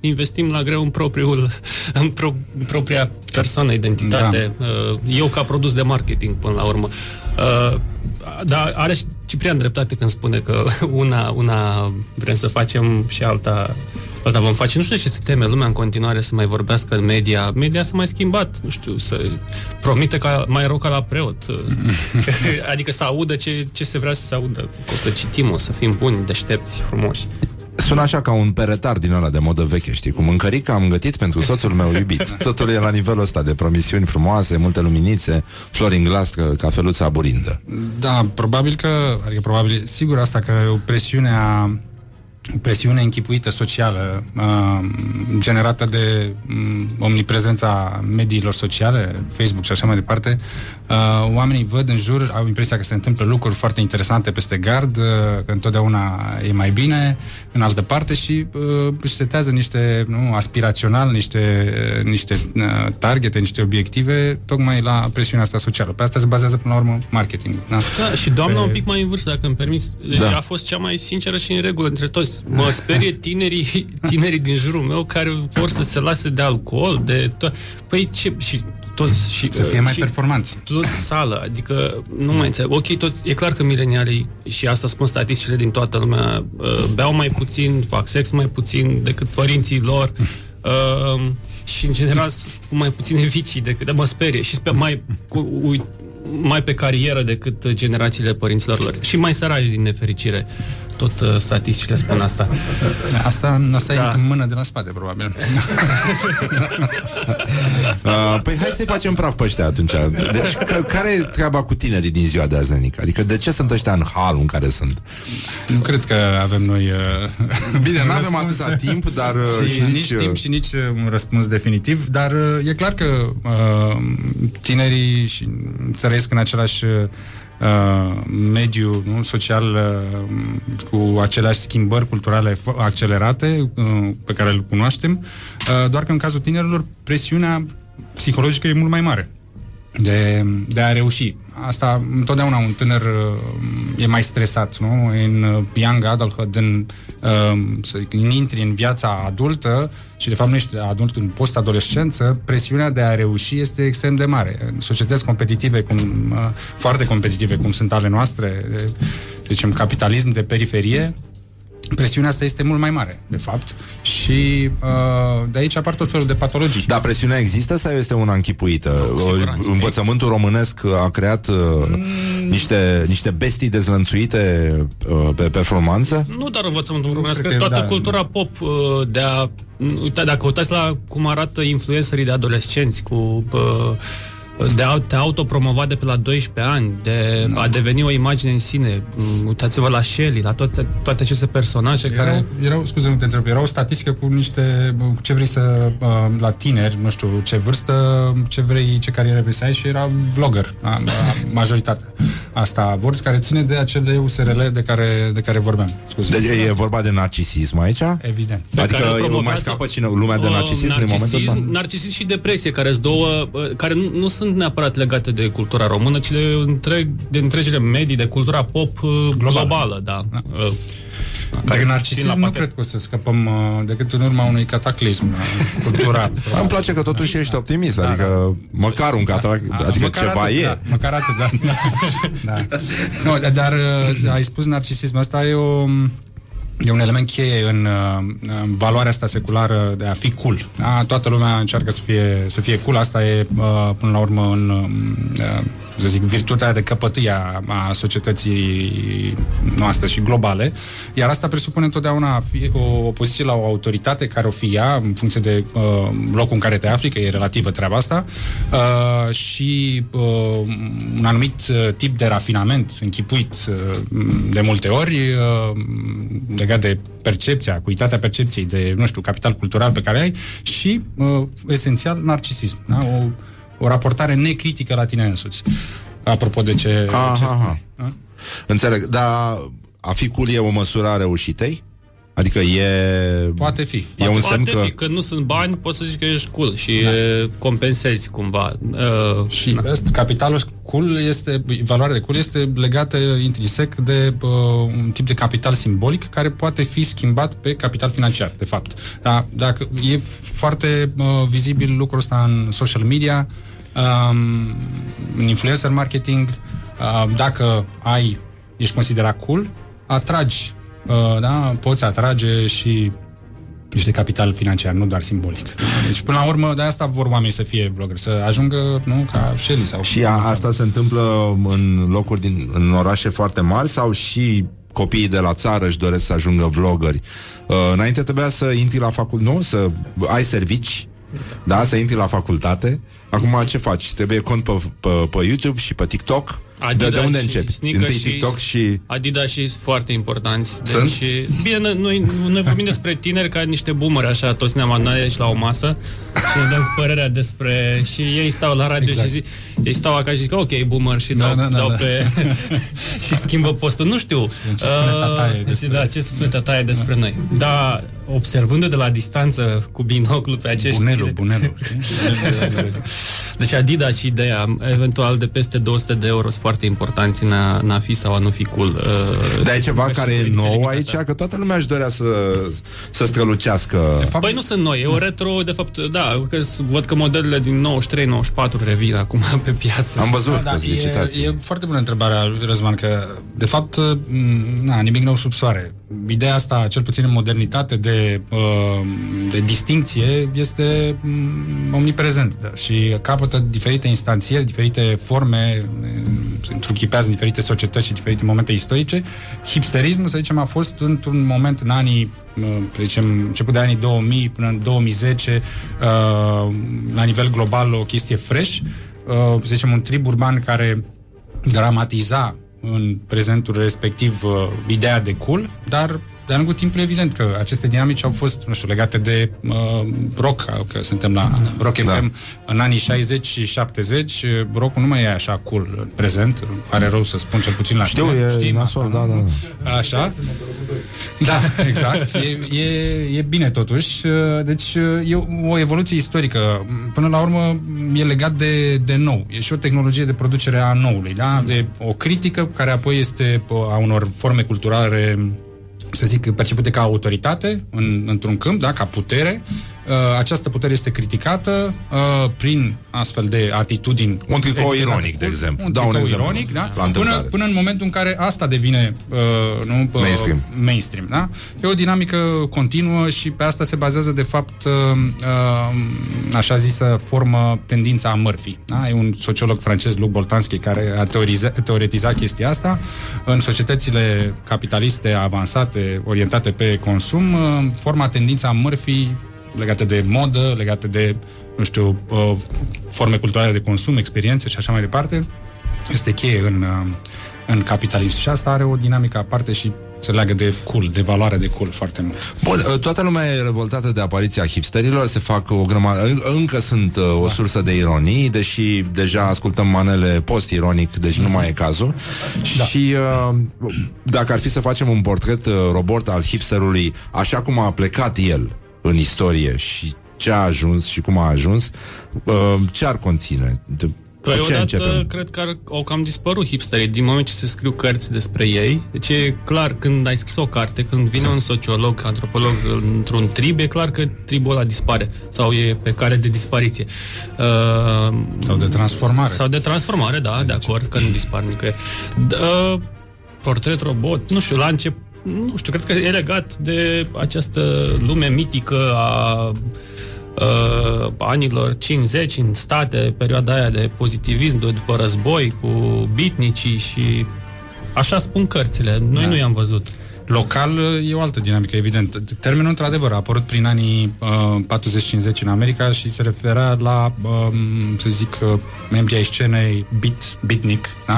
investim la greu în propriul, în, pro, în propria persoană, identitate. Da. Eu ca produs de marketing, până la urmă. Uh, Dar are și Ciprian dreptate când spune că una, una vrem să facem și alta Alta vom face. Nu știu ce se teme lumea în continuare să mai vorbească în media. Media s-a mai schimbat, nu știu, să promite ca mai rău ca la preot. adică să audă ce, ce se vrea să se audă. Că o să citim, o să fim buni, deștepți, frumoși. Sună așa ca un peretar din ăla de modă veche, știi? Cu mâncărică am gătit pentru soțul meu iubit. Totul e la nivelul ăsta de promisiuni frumoase, multe luminițe, flori în glas, că cafeluța aburindă. Da, probabil că, adică probabil, sigur asta că e o presiune a o presiune închipuită socială uh, generată de um, omniprezența mediilor sociale, Facebook și așa mai departe, uh, oamenii văd în jur, au impresia că se întâmplă lucruri foarte interesante peste gard, uh, că întotdeauna e mai bine în altă parte și uh, își setează niște, nu, aspirațional, niște, uh, niște uh, targete, niște obiective, tocmai la presiunea asta socială. Pe asta se bazează până la urmă marketing. Da, Da, și doamna Pe- un pic mai în vârstă, dacă îmi permis, Da. da. a fost cea mai sinceră și în regulă între toți. Mă sperie tinerii, tinerii din jurul meu care vor să se lase de alcool, de to- Păi ce... Și toți, și, Să fie mai și performanți. Plus sală, adică nu mai înțeleg. Ok, toți, e clar că milenialii, și asta spun statisticile din toată lumea, uh, beau mai puțin, fac sex mai puțin decât părinții lor. Uh, și în general sunt cu mai puține vicii decât mă sperie și sper mai cu, ui, mai pe carieră decât generațiile părinților lor și mai săraci din nefericire. Tot uh, statisticile spun asta. Asta, asta Da. e în mână de la spate, probabil. Uh, păi hai să-i facem praf pe ăștia atunci. Deci, că, care e treaba cu tinerii din ziua de azi, Nenica? Adică de ce sunt ăștia în halul în care sunt? Nu cred că avem noi... Uh, Bine, un n-avem răspuns. atâta timp, dar, uh, și, și nici, nici uh, timp și nici uh, un răspuns definitiv, dar uh, e clar că uh, tinerii și trăiesc în același uh, mediu nu, social uh, cu aceleași schimbări culturale fo- accelerate uh, pe care îl cunoaștem, uh, doar că în cazul tinerilor presiunea psihologică e mult mai mare de, de a reuși. Asta, întotdeauna un tânăr uh, e mai stresat, nu? În uh, young adulthood, în, uh, să zic, în intri în viața adultă și de fapt nu ești adult în post-adolescență, presiunea de a reuși este extrem de mare. În societăți competitive, cum, uh, foarte competitive, cum sunt ale noastre, de, să zicem, capitalism de periferie, presiunea asta este mult mai mare, de fapt, și uh, de aici apar tot felul de patologii. Dar presiunea există sau este una închipuită? Învățământul românesc a creat uh, Mm. niște, niște bestii dezlănțuite uh, pe performanță? Nu doar învățământul românesc, cred că toată da. cultura pop uh, de a... Uita, dacă uitați la cum arată influencerii de adolescenți cu... uh, de a te autopromova de pe la 12 ani, de a deveni o imagine în sine. Mm, Uitați-vă la Shelly, la toate, toate aceste personaje Erau, care... erau, scuze, nu te întreb, era o statistică cu niște, bă, ce vrei să, uh, la tineri, nu știu, ce vârstă, ce vrei, ce carieră vrei să ai și era vlogger, a, a, majoritatea. Asta vor, care ține de acele USRL de care, de care vorbeam. Scuze. Deci e vorba de narcisism aici? Evident. Pe care Adică îl mai promovează- scapă cine, lumea de Uh, narcisism în momentul ăsta? narcisism și depresie, care sunt două, uh, care nu, nu sunt neapărat legate de cultura română, ci de, întreg, de întregile medii, de cultura pop uh, globală, da. Uh, Dacă narcisism nu cred că o să scăpăm uh, decât în urma unui cataclism uh, cultural. Îmi place că totuși ești optimist, adică măcar un cataract, adică Da, Măcar ceva atât, e. Da, măcar atât, da. da. Nu, dar- dar uh, ai spus narcisism, asta e o... E un element cheie în, uh, în valoarea asta seculară de a fi cool. Da? Toată lumea încearcă să fie, să fie cool. Asta e, uh, până la urmă, în, uh, să zic, virtutea de căpătâie a, a societății noastre și globale. Iar asta presupune întotdeauna fie o opoziție la o autoritate care o fie ea, în funcție de uh, locul în care te afli, că e relativă treaba asta, uh, și uh, un anumit uh, tip de rafinament închipuit uh, de multe ori uh, legat de percepția, acuitatea percepției, de, nu știu, capital cultural pe care ai și, uh, esențial, narcisism. Da? O, o raportare necritică la tine însuți. Apropo de ce, Aha, ce aha. spui. Da? Înțeleg, dar a fi cool e o măsură a reușitei? Adică e... Poate fi. E un Poate semn că... fi, că nu sunt bani, poți să zici că ești cool și da. compensezi cumva. Uh, Și da. capitalul cool este, valoarea de cool este legată intrinsec de uh, un tip de capital simbolic care poate fi schimbat pe capital financiar, de fapt. Da, dacă e foarte uh, vizibil lucrul ăsta în social media, um, în influencer marketing, uh, dacă ai, ești considerat cool, atragi, uh, da, poți atrage și niște capital financiar, nu doar simbolic. Deci, până la urmă, de asta vor oamenii să fie vlogger, să ajungă, nu, ca Shelly sau... Și a, asta se întâmplă în locuri din, în orașe foarte mari sau și copiii de la țară își doresc să ajungă vloggeri. Uh, înainte trebuia să intri la facultate, nu? Să ai servici, da, să intri la facultate. Acum ce faci? Trebuie cont pe, pe, pe YouTube și pe TikTok. de, de unde și începi? sneakers Întâi și TikTok și... Adidas și foarte importanți. Sunt? Deci, bine, noi, noi, noi vorbim despre tineri ca niște boomeri, așa, toți ne-am adunat aici la o masă și ne dăm cu părerea despre... Și ei stau la radio Exact. și zic, ei stau acasă și zic, ok, boomer, și dau, da, da, dau da. pe... și schimbă postul. Nu știu. Ce spune tataie Uh, despre- Da, ce spune tataie despre noi. Da, observându de la distanță cu binoclu pe acești Bunelu, tineri- bunelu. Deci Adidas și ideea, eventual de peste 200 de euro sunt foarte importanți în a, în a fi sau a nu fi cool. Uh, Dar e ceva ca și care e ediție nou limitată. aici, că toată lumea își dorea să, să strălucească. Păi nu sunt noi, e o retro, de fapt, da, că s- văd că modelele din 93-94 revin acum pe piață. Am văzut, Da, e, e foarte bună întrebarea, Răzvan, că de fapt, m, na, nimic nou sub soare. Ideea asta, cel puțin în modernitate, de, uh, de distinție, este mm, omniprezent da? și capătă diferite instanțieri, diferite forme, mm, se întruchipează în diferite societăți și diferite momente istorice. Hipsterismul, să zicem, a fost într-un moment în anii uh, să zicem, început de anii 2000 până în 2010 uh, la nivel global o chestie fresh uh, să zicem un trib urban care dramatiza în prezentul respectiv uh, ideea de cool, dar de-a lungul timpului evident că aceste dinamici au fost, nu știu, legate de uh, rock, că suntem la Rock Da. FM în anii 60 și 70, uh, rockul nu mai e așa cool în prezent, pare rău să spun cel puțin la Știu, tine, e știm nasol, asta, da, nu? da. Așa? Da, exact. E, e, e bine totuși. Deci e o evoluție istorică. Până la urmă e legat de, de nou. E și o tehnologie de producere a noului. Da? De o critică care apoi este a unor forme culturale să zic, percepute ca autoritate în, într-un câmp, da, ca putere uh, această putere este criticată uh, prin astfel de atitudini. Un tricou evidentate. ironic, de exemplu. Un Dau un tricou exemplu. ironic, da? La Până, întâmplare. până în momentul în care asta devine uh, nu, uh, Mainstream. mainstream da? E o dinamică continuă și pe asta se bazează, de fapt, uh, uh, așa zisă formă tendința a Murphy. Da? E un sociolog francez, Luc Boltanski, care a teoriza- teoretizat chestia asta. În societățile capitaliste avansate, orientate pe consum, uh, forma tendința a Murphy legate de modă, legate de, nu știu, uh, forme culturale de consum, experiențe și așa mai departe, este cheie în, uh, în capitalism. Și asta are o dinamică aparte și se leagă de cool, de valoare de cool foarte mult. Bun, toată lumea e revoltată de apariția hipsterilor, se fac o grămadă, în- încă sunt uh, o sursă de ironii, deși deja ascultăm manele post-ironic, deci nu mai e cazul. Da. Și uh, dacă ar fi să facem un portret uh, robot al hipsterului, așa cum a plecat el în istorie și ce a ajuns și cum a ajuns, uh, ce ar conține? De, Păi cu ce odată începem? cred că ar, au cam dispărut hipsterii din moment ce se scriu cărți despre ei. Deci e clar, când ai scris o carte, când vine un sociolog, antropolog într-un trib, e clar că tribul ăla dispare sau e pe care de dispariție. Uh, sau de transformare. Sau de transformare, da, de acord, că nu dispar nicăieri. D- Uh, portret robot, nu știu, la început nu știu, cred că e legat de această lume mitică a uh, anilor 50 în state, perioada aia de pozitivism de după război cu bitnicii și așa spun cărțile. Noi Da. nu i-am văzut. Local e o altă dinamică, evident. Termenul, într-adevăr, a apărut prin anii uh, 40-50 în America și se referea la, uh, să zic, uh, membrii ai scenei beat, beatnik, da?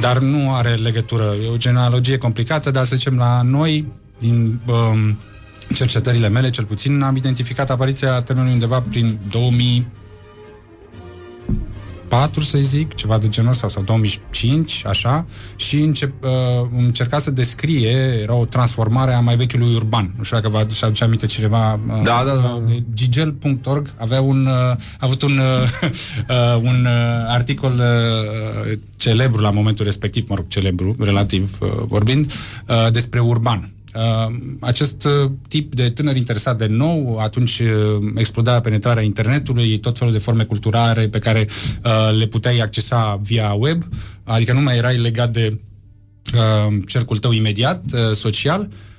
Dar nu are legătură. E o genealogie complicată, dar să zicem la noi, din uh, cercetările mele, cel puțin, am identificat apariția termenului undeva prin 2000 4, să zic, ceva de genul ăsta, sau 2005, așa, și încep, uh, încerca să descrie, era o transformare a mai vechiului urban. Nu știu dacă vă aduce, aduce aminte cineva. Uh, Da, da, da. uh, Gigel.org avea un, uh, a avut un, uh, uh, un uh, articol uh, celebru la momentul respectiv, mă rog, celebru, relativ uh, vorbind, uh, despre urban. Uh, acest uh, tip de tânăr interesat de nou, atunci uh, exploda penetrarea internetului, tot felul de forme culturale pe care uh, le puteai accesa via web, adică nu mai erai legat de uh, cercul tău imediat, uh, social. Uh,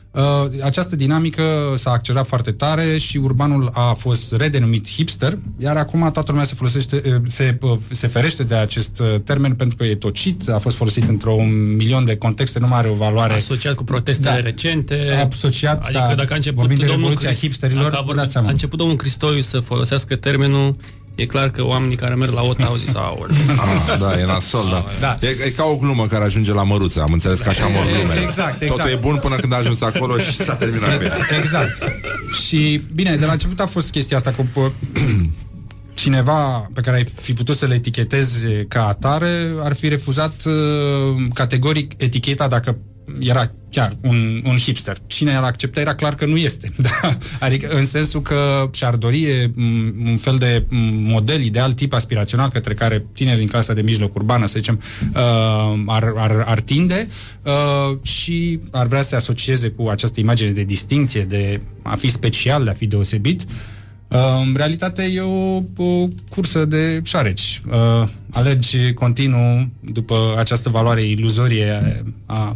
această dinamică s-a accelerat foarte tare și urbanul a fost redenumit hipster, iar acum toată lumea se folosește, uh, se, uh, se ferește de acest uh, termen pentru că e tocit, a fost folosit într-un milion de contexte, nu mai are o valoare Asociat cu protestele Da. recente. Asociat, adică da, dacă a început vorbim de domnul revoluția Crist- hipsterilor, dacă a, vă vorbit, dați seama. a început domnul Cristoiu să folosească termenul E clar că oamenii care merg la OTA au zis, aoleu. Ah, da, e nasol, da. Da. E, e ca o glumă care ajunge la măruță. Am înțeles că așa mor glumele. Exact, exact. Totul e bun până când a ajuns acolo și s-a terminat bine. Exact. Și, bine, de la început a fost chestia asta cu pă, cineva pe care ai fi putut să le etichetezi ca atare ar fi refuzat uh, categoric eticheta dacă era chiar un, un hipster. Cine îl accepta era clar că nu este. Da? Adică în sensul că și-ar dori e, m, un fel de m, model ideal, tip aspirațional către care tineri din clasa de mijloc urbană, să zicem, uh, ar, ar, ar tinde uh, și ar vrea să se asocieze cu această imagine de distinție, de a fi special, de a fi deosebit. Uh, În realitate e o, o cursă de șareci. Uh, alergi continuu după această valoare iluzorie a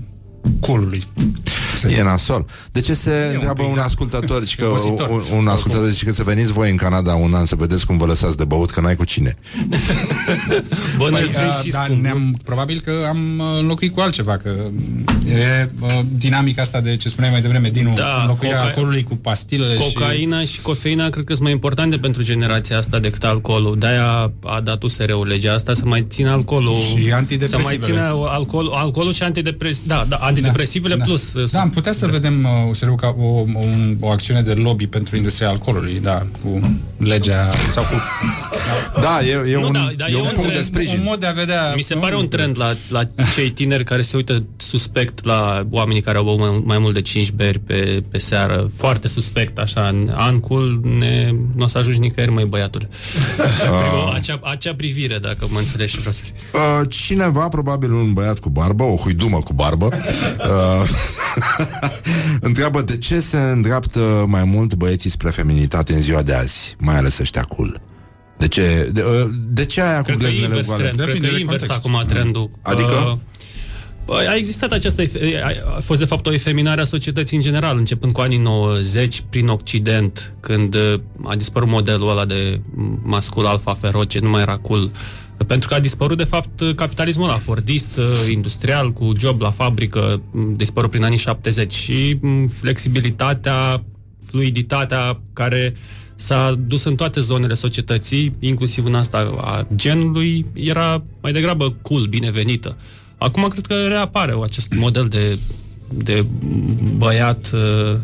coolului. E nasol. De ce se întreabă un ascultător și că Obositor. un, un ascultător zice că să veniți voi în Canada un an să vedeți cum vă lăsați de băut, că n-ai cu cine. Bă, Păi, noi uh, și dar scump. ne-am, probabil că am uh, înlocuit cu altceva, că e uh, dinamica asta de ce spuneai mai devreme, din Da, înlocuirea coca- alcoolului cu pastilele Cocaina și... și cofeina cred că sunt mai importante pentru generația asta decât alcoolul. De-aia a dat USR-ul legea asta să mai țină alcoolul. Și Să antidepresivele. mai țină alcool, alcoolul și antidepresiv. Da, da, antidepresivele Da, plus. uh, Da, am putea să vedem uh, USR-ul ca o, o, un- o acțiune de lobby pentru industria alcoolului, da, cu legea sau cu... Da, e, e Nu, un, da, da, e un punct de trend, sprijin. Un mod de a vedea... Mi se pare un trend la, la cei tineri care se uită suspect la oamenii care au băut mai, mai mult de 5 beri pe, pe seară. Foarte suspect, așa. În ancul ne, nu o să ajungi nicăieri, mai băiatule. Adică acea, acea privire, dacă mă înțelegi ce vreau să zic. Uh, cineva, probabil un băiat cu barbă, o huidumă cu barbă, uh, Întreabă de ce se îndreaptă mai mult băieții spre feminitate în ziua de azi, mai ales ăștia cool. De ce, de, uh, de ce aia cu Cred că e gleznele invers goale? trend. Cred că e invers acum trendul. Adică? Păi, a existat această... efe- a- A fost, de fapt, o efeminare a societății în general, începând cu anii 90, prin Occident, când uh, a dispărut modelul ăla de mascul alfa feroce, nu mai era cool. Pentru că a dispărut, de fapt, capitalismul ăla fordist, uh, industrial, cu job la fabrică, m, dispărut prin anii 70 și m, flexibilitatea, fluiditatea care s-a dus în toate zonele societății, inclusiv în asta a genului, era mai degrabă cool, binevenită. Acum cred că reapare acest model de, de băiat uh,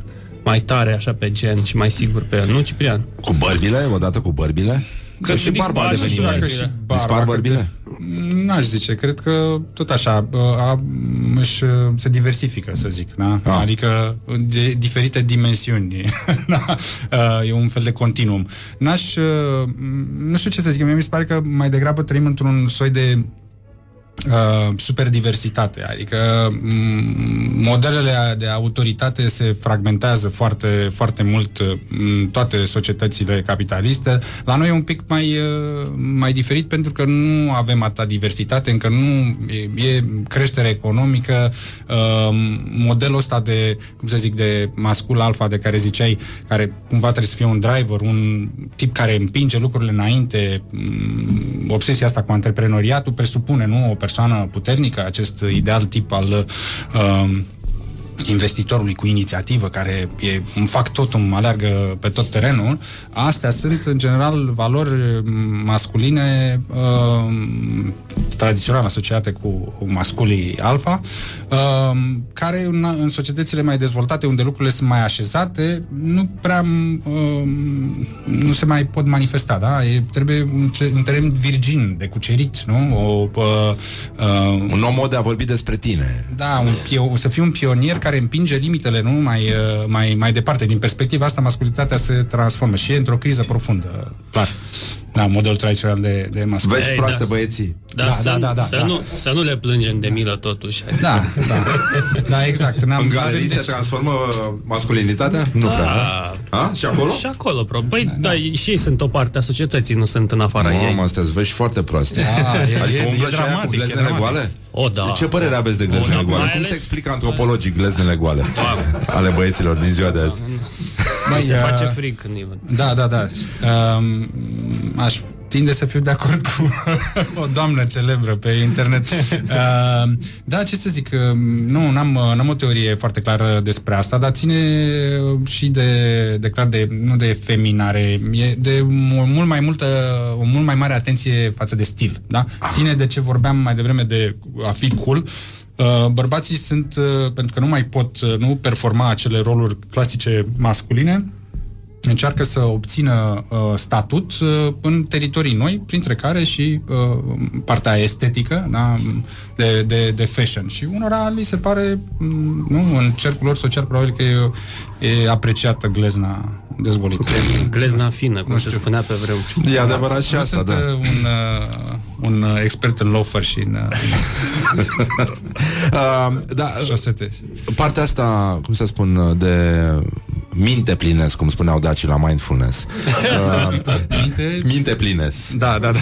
mai tare așa pe gen și mai sigur pe el, nu Ciprian? Cu bărbile, odată cu bărbile? Cred Că și că barba a dispar și devenit mai... bărbile. Dispar bărbile? N-aș zice, cred că tot așa a, își, se diversifică, să zic, da? Ah. Adică de diferite dimensiuni. da? E un fel de continuum. N-aș, nu știu ce să zic, mie mi se pare că mai degrabă trăim într-un soi de uh, super diversitate, adică m- modelele de autoritate se fragmentează foarte, foarte mult uh, în toate societățile capitaliste. La noi e un pic mai, uh, mai diferit pentru că nu avem atâta diversitate, încă nu e, e creștere economică, uh, modelul ăsta de, cum să zic, de mascul alfa de care ziceai, care cumva trebuie să fie un driver, un tip care împinge lucrurile înainte, m- obsesia asta cu antreprenoriatul presupune, nu, o persoană puternică, acest ideal tip al uh, investitorului cu inițiativă, care e un fac totul, aleargă pe tot terenul, astea sunt în general valori m, masculine uh, tradițional asociate cu masculii alfa, uh, care în, în societățile mai dezvoltate, unde lucrurile sunt mai așezate, nu prea uh, nu se mai pot manifesta, da? E, trebuie un, ce- un teren virgin, de cucerit, nu? O, uh, uh, Un om mod de a vorbi despre tine. da, un pio- să fii un pionier care împinge limitele, nu? Mai, uh, mai, mai departe. Din perspectiva asta, masculitatea se transformă și e într-o criză profundă, clar. Da, modelul tradițional de, de masculinitate. Vezi proaste băieții. Da, Da, să, da, da, da, să, da. Nu, să nu le plângem de milă totuși. Da, da. Da, exact. N-am, În galerii avem- se deci- transformă masculinitatea? Nu prea. Da. A? Și acolo? Și acolo, probabil. Păi, da, și ei sunt o parte a societății, nu sunt în afara ei. Mamă, astea vești foarte proaste. Da, e- adică e- umblă e și aia cu dramatic, e gleznele dramatic. goale? O, da. Ce părere aveți de gleznele O, da, goale? mai Cum se ales- explică antropologic gleznele goale ale băieților din ziua de azi? Mai se uh, face fric când îi văd. Da, da, da. Um, aș tinde să fiu de acord cu o doamnă celebră pe internet. Uh, da, ce să zic, uh, nu, n-am, uh, n-am o teorie foarte clară despre asta, dar ține uh, și de, de clar de, nu de feminare, e de mu- mult mai multă, o mult mai mare atenție față de stil, da? Ține de ce vorbeam mai devreme de a fi cool, Uh, bărbații sunt, uh, pentru că nu mai pot uh, nu performa acele roluri clasice masculine, încearcă să obțină uh, statut uh, în teritorii noi, printre care și uh, partea estetică da, de, de, de fashion. Și unora li se pare, m, nu, în cercul lor social, probabil că e, e apreciată glezna dezvolită. Glezna fină, cum se spunea pe vremuri. E adevărat și Nu asta, sunt da. uh, un, uh, un uh, expert în loafer și în uh, Uh, da, șosete. partea asta, cum să spun, de minte plinesc, cum spuneau dacii la mindfulness. Uh, Minte? Minte plinesc. Da, da, da.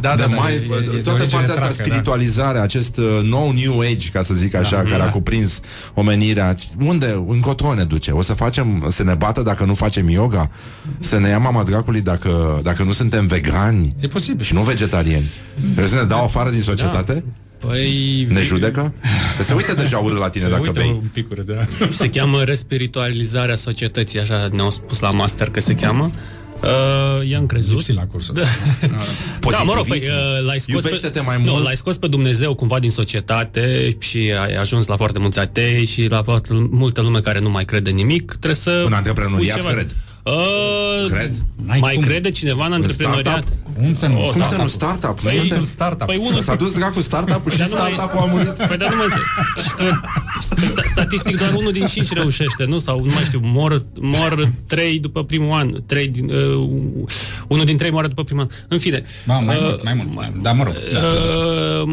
da, de da, da, mai, e- e- e de toată origine partea asta, tracă, da. spiritualizare, acest uh, nou New Age, ca să zic așa, Da, care da. a cuprins omenirea. Unde, încotro ne duce? O să facem, să ne bată dacă nu facem yoga? Să ne ia mama dracului dacă, dacă nu suntem vegani? E posibil. Și nu vegetariani? Trebuie să ne dau afară din societate? Păi... Ne judecă? Că se uită deja urât la tine Se dacă uită bei. un pic urât, da. Se cheamă respiritualizarea societății, așa ne-au spus la master că se cheamă. Uh, i-am crezut. Lipsi la cursul. Da, mă rog, păi, Pozitivism. uh, l-ai scos Iubește-te pe, mai nu, mult. l-ai scos pe Dumnezeu cumva din societate și ai ajuns la foarte mulți atei și la foarte multă lume care nu mai crede nimic. Trebuie să... În antreprenoriat pui ceva- cred. Uh, Cred. Mai crede cineva în antreprenoriat? startup? Unțenul, Unțenul startup-ul. startup. Păi, Unțenul startup. Păi unul- S-a dus dracu startup-ul și Dar nu mai- startup-ul a murit. Păi dar nu mă înțeleg. Și că sta- statistic doar unul din cinci reușește, nu? Sau nu mai știu, mor, mor trei după primul an. Trei din, uh, unul din trei moare după primul an. În fine. Ba, mai Uh, mult, mai mult. mai mult. Dar mă rog. Da, Uh,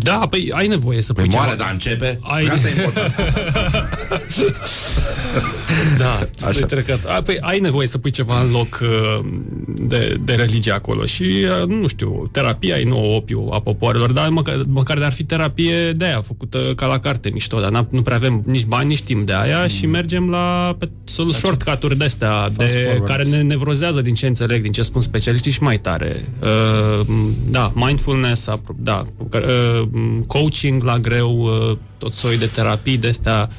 da, păi ai nevoie să pui Păi moare, ceva. dar începe. Ai... Asta e important. da, Așa. Așa. trecut. A, păi ai nevoie să pui ceva în loc uh, de, de religie acolo și, uh, nu știu, terapia e nou opiu a popoarelor, dar măcar, măcar ar fi terapie de aia, făcută ca la carte, mișto, dar n- nu prea avem nici bani, nici timp de aia și mergem la pe, sol- shortcut-uri de-astea, de, forward. care ne nevrozează din ce înțeleg, din ce spun specialiștii și mai tare. Uh, da, mindfulness, apro- da, uh, coaching la greu, uh, tot soi de terapii de-astea,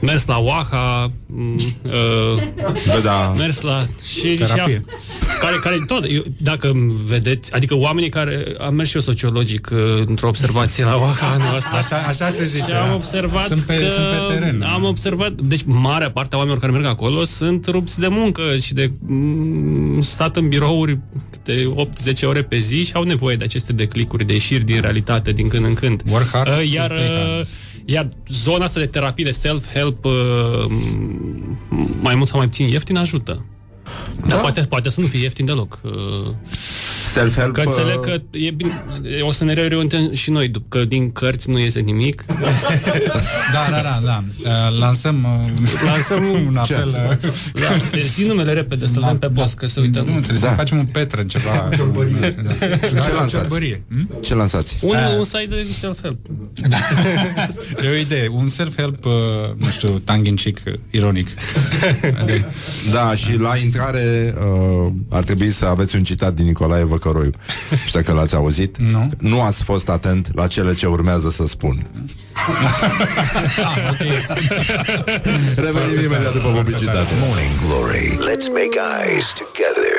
mers la Oaha, m, uh, Bă, da. mers la și, și Terapie. care, care tot, eu, dacă vedeți, adică oamenii care am mers și eu sociologic uh, într-o observație la Oaha anul ăsta. Așa, așa se zice. Și am da. observat sunt pe, că sunt pe teren. am observat, deci marea parte a oamenilor care merg acolo sunt rupți de muncă și de mm, stat în birouri de 8-10 ore pe zi și au nevoie de aceste declicuri, de ieșiri din realitate din când în când. Work hard, Uh, iar, play hard. uh, iar zona asta de terapie, de self-help, uh, m- mai mult sau mai puțin ieftin ajută. Da. Dar poate, poate să nu fie ieftin deloc. Uh, Self-help. Că înțeleg uh, că e bine, o să ne reorientăm și noi, după că din cărți nu iese nimic. Da, da, da, da. Uh, lansăm, uh, Lansăm un apel. uh, Da, deci zi numele repede, să-l dăm pe post, că să uităm. Nu, trebuie Da. să facem un petră, ceva. Ciorbărie. Da. Ce Da, lansați? ciorbărie. Hm? Ce lansați? Un, Ah. un site de self-help. E o idee. Un self-help, uh, nu știu, tongue-in-cheek, uh, ironic. Adică, Da, și la intrare uh, ar trebui să aveți un citat din Nicolae Văcăroiu. Știu că l-ați auzit. Nu. Nu ați fost atent la cele ce urmează să spun. Revenim imediat după publicitate. Morning Glory. Let's make eyes together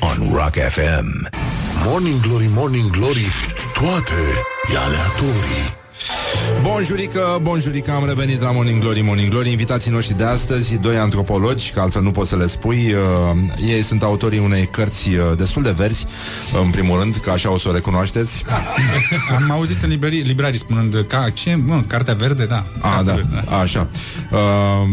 on Rock FM. Morning Glory, Morning Glory Toate e aleatorii Bonjurică, bonjurică, am revenit la Morning Glory, Morning Glory. Invitații noștri de astăzi, doi antropologi Că altfel nu poți să le spui. Uh, Ei sunt autorii unei cărți uh, destul de verzi În primul rând, că așa o să o recunoașteți. Am auzit în librării, librarii spunând ca ce, mă, cartea verde, da. A, Cartea da, verde, așa. Uh,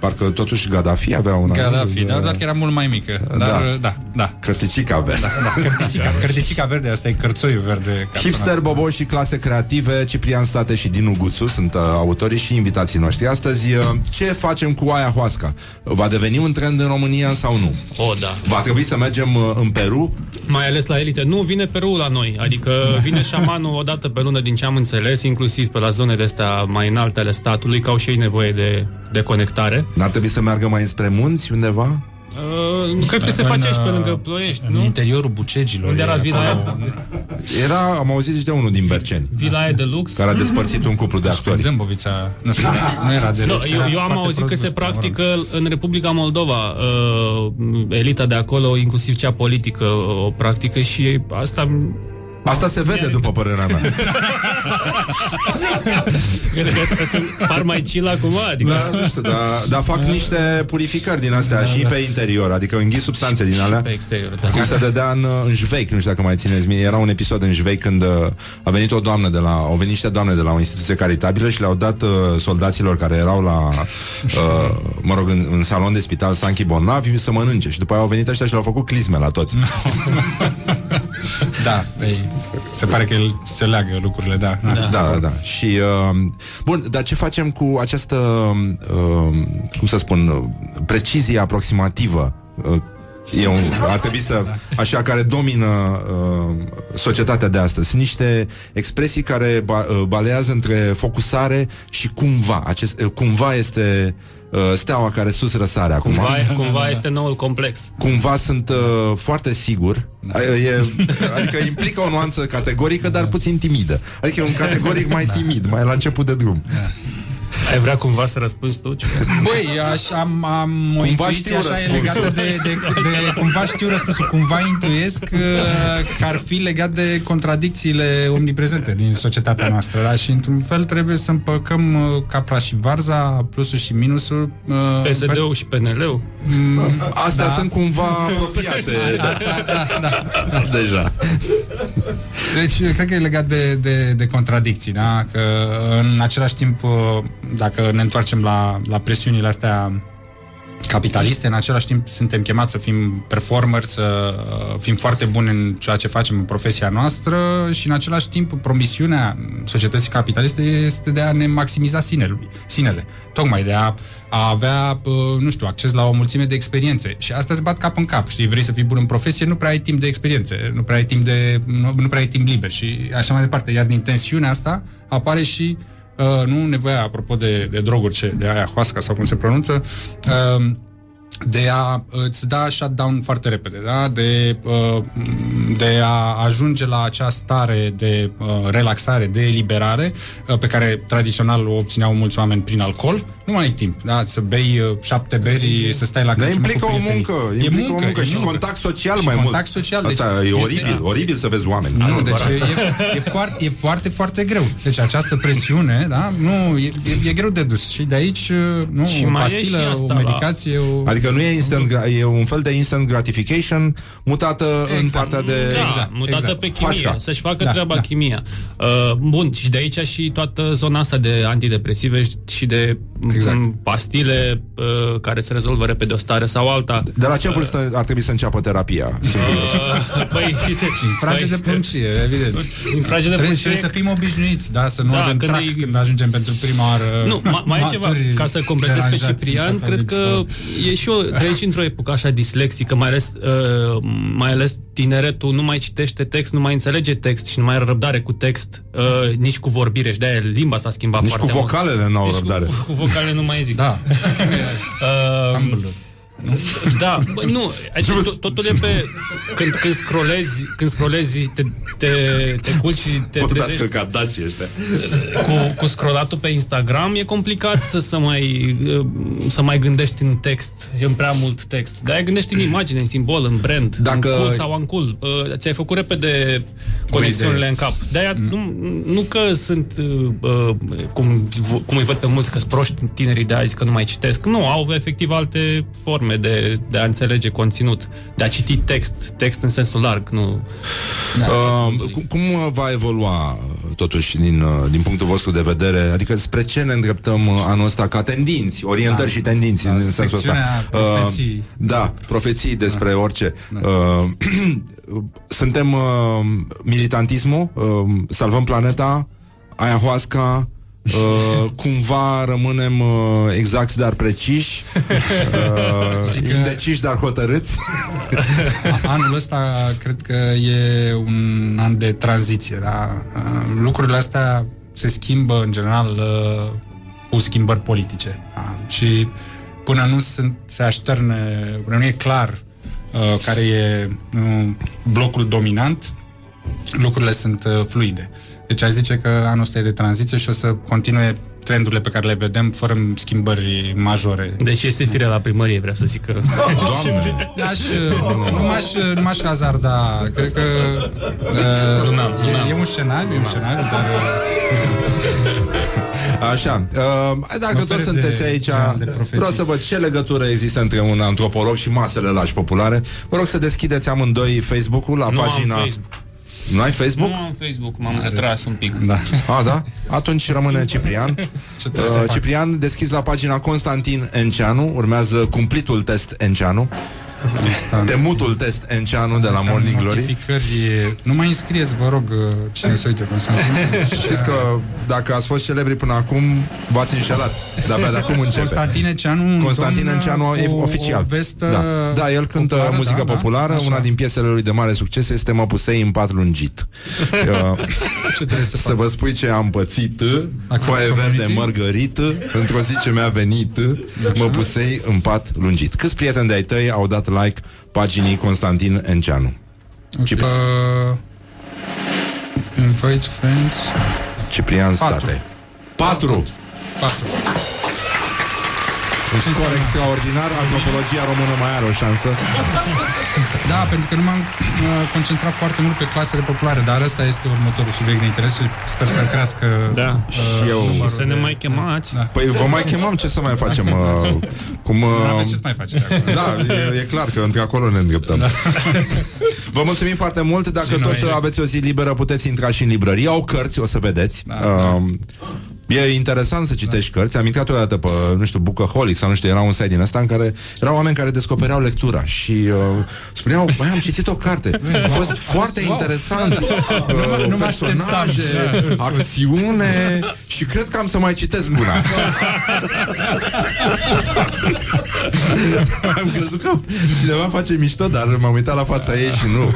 Parcă totuși Gaddafi avea una Gaddafi, uh, da, dar că era mult mai mică. Dar, Da. da, da. Cărticica verde da cărticica, cărticica verde, asta e cărțoiul verde. Hipster, Bobo și clase creative Ciprian State și Dinu Guțu Sunt uh, autorii și invitații noștri Astăzi, uh, ce facem cu ayahuasca? Va deveni un trend în România sau nu? O, da. Va trebui să mergem uh, în Peru? Mai ales la elite. Nu, vine Peru la noi. Adică vine șamanul o dată pe lună din ce am înțeles, inclusiv pe la zonele astea mai înalte ale statului, că au și ei nevoie de, de conectare. N-ar trebui să meargă mai înspre munți undeva? Uh, cred că se face aici pe lângă Ploiești, În nu? interiorul bucegilor. Unde era e vila acolo. aia? Era, am auzit și de unul din Berceni Vila aia de lux. Care a despărțit un cuplu de actori Dâmbovița, nu știu, nu era de No, lux, eu, era eu am foarte auzit că prost se văzut, mă rog. practică în Republica Moldova uh, elita de acolo, inclusiv cea politică, o practică și asta Asta se vede, după părerea mea Crezi că, că sunt, par mai chill acum? Adică... Da, nu știu, dar, dar fac niște purificări din astea și pe interior Adică înghis substanțe din alea Pe exterior, da. Cum se dădea în, în Jveic, nu știu dacă mai țineți mine Era un episod în Jveic când uh, a venit o doamnă de la Au venit niște doamne de la o instituție caritabilă Și le-au dat uh, soldaților care erau la uh, Mă rog, în, în salon de spital Sanchi Bonnavi Să mănânce și după aia au venit ăștia și le-au făcut clisme la toți Da, ei, se pare că el se leagă lucrurile, da. Da, da, da. da. Și, uh, bun, dar ce facem cu această, uh, cum să spun, uh, precizie aproximativă? Uh, E un, ar trebui să, așa, care domină uh, societatea de astăzi. Sunt niște expresii care ba, uh, balează între focusare și cumva. Acest, uh, cumva este uh, steaua care sus răsare acum. Cumva, cumva este noul complex. Cumva sunt uh, foarte sigur. E, Adică implică o nuanță categorică Dar puțin timidă. Adică e un categoric mai timid Mai la început de drum Ai vrea cumva să răspunzi tu? Băi, aș, am, am o Cumva intuiție știu așa e răspunsul. legată de, de, de, Cumva știu răspunsul, cumva intuiesc că, că ar fi legat de contradicțiile omniprezente din societatea noastră, da? Și într-un fel trebuie să împăcăm uh, capra și varza, plusul și minusul. uh, PSD-ul și PNL-ul? Astea Da. sunt cumva apropiate. Asta, da, da, da. Deja. Deci, cred că e legat de, de, de contradicții, da? Că în același timp, uh, dacă ne întoarcem la, la presiunile astea capitaliste, în același timp suntem chemați să fim performeri, să uh, fim foarte buni în ceea ce facem în profesia noastră și în același timp promisiunea societății capitaliste este de a ne maximiza sinelui, sinele. Tocmai de a, a avea, uh, nu știu, acces la o mulțime de experiențe. Și asta se bat cap în cap. Știi, vrei să fii bun în profesie, nu prea ai timp de experiențe, nu prea ai timp de nu, nu prea ai timp liber și așa mai departe. Iar din tensiunea asta apare și Uh, nu nevoia, apropo de, de droguri, ce, de aia huasca sau cum se pronunță, uh, de a îți da shutdown foarte repede, da? de, uh, de a ajunge la acea stare de uh, relaxare, de eliberare, uh, pe care tradițional o obțineau mulți oameni prin alcool. Nu mai ai timp, da? să bei uh, șapte beri, să stai la Dar crăciună implică cu o prietenii. muncă, E implică o muncă e și contact social Și mai mult. contact social. Asta deci e este- oribil, oribil să vezi oameni. nu, deci e, e, foarte, e foarte, foarte greu. Deci această presiune, da, nu, e, e, e greu de dus. Și de aici, nu, Și o mai e și pastilă, asta o la- medicație, o... Adică nu e instant, gra- e un fel de instant gratification mutată în partea de Da, Exact, mutată exact. pe chimie, Hașca. să-și facă Da, treaba da. chimia. Uh, bun, și de aici și toată zona asta de antidepresive și de Exact. m, pastile uh, care se rezolvă repede o stare sau alta. De la ce vârstă ar trebui să înceapă terapia? Uh, păi, Din frage de pruncie, evident. Din frage de trebuie, pruncie. trebuie să fim obișnuiți, da, să nu Da, avem când trac e- când ajungem pentru prima oară Nu, ma, mai e ceva, maturi, ca să completez pe deranjați în Ciprian, fața cred lui că psiholog. e și o, trăiești într-o epocă așa dislexică, mai ales, uh, mai ales tineretul nu mai citește text, nu mai înțelege text și nu mai are răbdare cu text, uh, nici cu vorbire și de-aia limba s-a schimbat Nici foarte cu mult. vocalele n-au Nici răbdare. Cu, cu vocale nu mai zic. Da. Uh, da, bă, nu, adică to- totul e pe când, când scrollezi, când scrollezi te, te, te culci și te Vorbească trezești ca dacii ăștia. cu, cu scrollatul pe Instagram e complicat să mai, să mai gândești în text, în prea mult text. Dar gândești în imagine, în simbol, în brand, Dacă- în cool sau în cool. Uh, ți-ai făcut repede conexiunile în cap. De-aia nu, nu că sunt, uh, cum, cum îi văd pe mulți, că sunt proști tinerii de azi, că nu mai citesc. Nu, au efectiv alte forme de, de a înțelege conținut, de a citi text, text în sensul larg, nu... Uh, cum, cum va evolua uh, totuși din, uh, din punctul vostru de vedere? Adică spre ce ne îndreptăm uh, anul ăsta ca tendinți, orientări Da, și tendinți da, în sensul ăsta? secțiunea profeții. Uh, da, profeții despre orice. Uh, suntem uh, militantismul, uh, salvăm planeta, ayahuasca, Uh, cumva rămânem uh, exacti dar preciși uh, indeciși dar hotărâți Anul ăsta cred că e un an de tranziție, da? Uh, Lucrurile astea se schimbă în general uh, cu schimbări politice. Da? Și până nu sunt, se așterne, până nu e clar uh, care e uh, blocul dominant, lucrurile sunt uh, fluide. Deci aș zice că anul ăsta e de tranziție și o să continue trendurile pe care le vedem fără schimbări majore. Deci este firea la primărie, vrea să zic că... N-aș, nu, m-aș, nu m-aș hazarda. Cred că uh, Glumam, glumam. e, e un scenariu, e un scenariu, dar Așa, uh, dacă tot oferesc sunteți de aici, gen de profeții. vreau să văd ce legătură există între un antropolog și masele lași populare. Vă rog să deschideți amândoi Facebook-ul la Nu am pagina... Facebook. Nu ai Facebook? Nu am Facebook, m-am retras un pic. Da. A, da? Atunci rămâne Ciprian. trebuie să Uh, fac? Ciprian, deschis la pagina Constantin Enceanu. Urmează cumplitul test Enceanu. Temutul test Enceanu de la Morning Glory. Notificări, nu mai înscrieți, vă rog, uh, cine să uite Constantin. Știți că dacă ați fost celebri până acum, v-ați înșelat. De-abia de acum începe. Constantin Enceanu, un Constantin domn Enceanu e cu oficial. O vestă da. da, el cântă populară, muzică da, populară. Da, Una așa. din piesele lui de mare succes este Mă pusei în pat lungit. Uh, Ce trebuie să să fac? vă spui ce am pățit Acum Foaie community? verde mărgărită Într-o zi ce mi-a venit Mă pusei în pat lungit Câți prieteni de-ai tăi au dat like Paginii Constantin Enceanu Ciprian, Uh, invite friends. Ciprian Patru. State Patru patru. Un scor extraordinar, antropologia română mai are o șansă. Da, pentru că nu m-am uh, concentrat foarte mult pe clasele populare, dar ăsta este următorul subiect de interes și sper să crească Da. uh, Și eu- numărul Să ne de- mai chemați. Da. Păi vă mai chemăm, ce să mai facem? Uh, cum, uh, Aveți ce să mai faceți acolo. Da, e, e clar că între acolo ne îndreptăm. Da. Vă mulțumim foarte mult. Dacă Și tot noi. aveți o zi liberă, puteți intra și în librărie. Au cărți, o să vedeți. Da, um, E interesant să citești cărți. Am intrat odată pe, nu știu, Bookaholic sau nu știu, era un site din ăsta în care erau oameni care descopereau lectura și uh, spuneau, băi, am citit o carte. A fost foarte interesant. Uh, nu mă personaje, așteptam, da. acțiune și cred că am să mai citesc una. Am crezut că cineva face mișto, dar m-am uitat la fața ei și nu.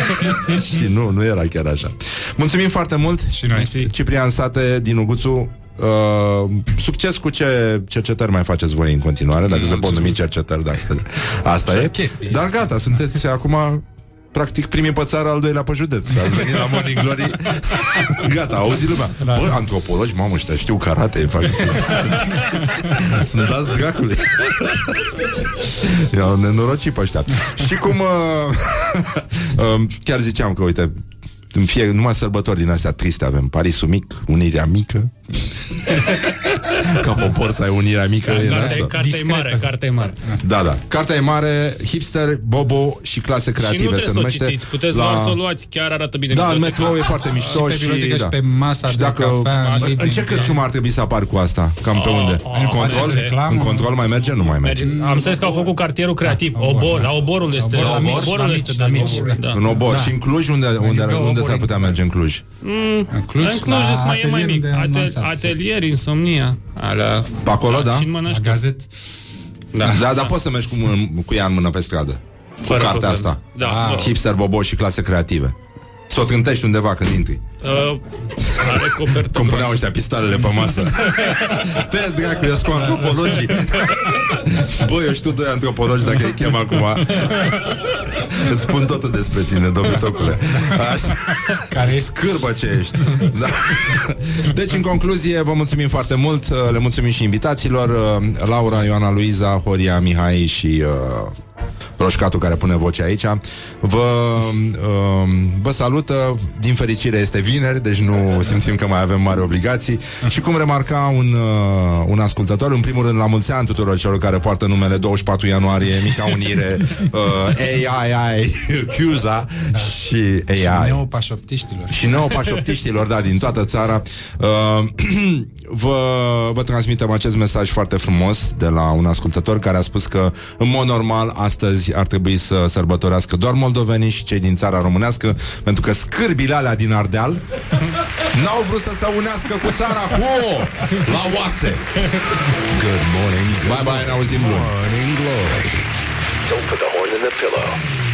și nu, nu era chiar așa. Mulțumim foarte mult. Și noi. Ciprian Sate din Uguțu. Uh, succes cu ce cercetări mai faceți voi în continuare, dacă se pot numi cercetări, dacă asta e. chestii. Dar gata, sunteți acum practic primii pe țară, al doilea pe județ. Ați venit la Morning Glory. Gata, auzi lumea. Bă, antropologi, mamă, ăștia știu karate, fac... Sunt dați dracului. I-au nenorocit pe ăștia. Și cum... Uh, uh, chiar ziceam că, uite, în fie, numai sărbători din astea triste avem. Parisul mic, Unirea mică Ca popor să ai Unirea mică e Cartea, asta. cartea e mare, cartea e mare. Da, da. Cartea e mare, hipster, bobo și clase Și nu creative trebuie se să o numește. citiți, puteți doar să o luați, chiar arată bine. Da, în biblioteca. metrou e foarte mișto Și pe și, bibliotecă da. și pe masa și de dacă, cafea, în în, living, ce da. cârciumă ar trebui să apar cu asta? Cam pe Oh, unde? oh, în oh, control? reclamă. În control mai merge? Nu mai merge. Merge. Am înțeles că au făcut cartierul creativ. Obor, la oborul este. Obor, la mici, oborul la este mici, de la mici. obor, da. În obor. Da. Și în Cluj, unde, unde, Adică unde s-ar oborii. putea merge în Cluj? Mm, În Cluj, în Cluj la îți mai e mai atelier mic. unde am Atel, lansat. atelier, insomnia. Alea. Pe acolo, da? Și în La Mănăști. gazet. Da. Da, dar poți să mergi cu, mân- cu ea în mână pe stradă. Cu Fără cartea probleme. asta. Da, da. Hipster, bobo și clase creative. Să o trântești undeva când intri. Uh, are copertă Cum puneau ăștia pistolele pe masă. Te dracu, eu sunt cu antropologii. Băi, eu știu doi antropologi Dacă îi chem acum. Îți spun totul despre tine, dobitocule. Așa Care e Scârbă ce ești. Da. Deci, în concluzie, vă mulțumim foarte mult. Le mulțumim și invitaților Laura, Ioana Luiza, Horia, Mihai și uh, Roșcatul care pune voce aici. Vă, uh, vă salută. Din fericire este vineri Deci nu simțim că mai avem mari obligații Și cum remarca un, uh, un ascultător În primul rând la mulți ani tuturor celor care poartă numele 24 ianuarie Mica Unire uh, AII Cuza Și AI Și neopașoptiștilor. și neopașoptiștilor, da, din toată țara. Uh, vă, vă transmitem acest mesaj foarte frumos de la un ascultător care a spus că, în mod normal, astăzi ar trebui să sărbătorească doar moldovenii și cei din țara românească, pentru că scârbile alea din Ardeal n-au vrut să se unească cu țara cu la oase. Good morning. Bye bye, ne auzim luni. Morning Glory. Don't put the horn in the pillow.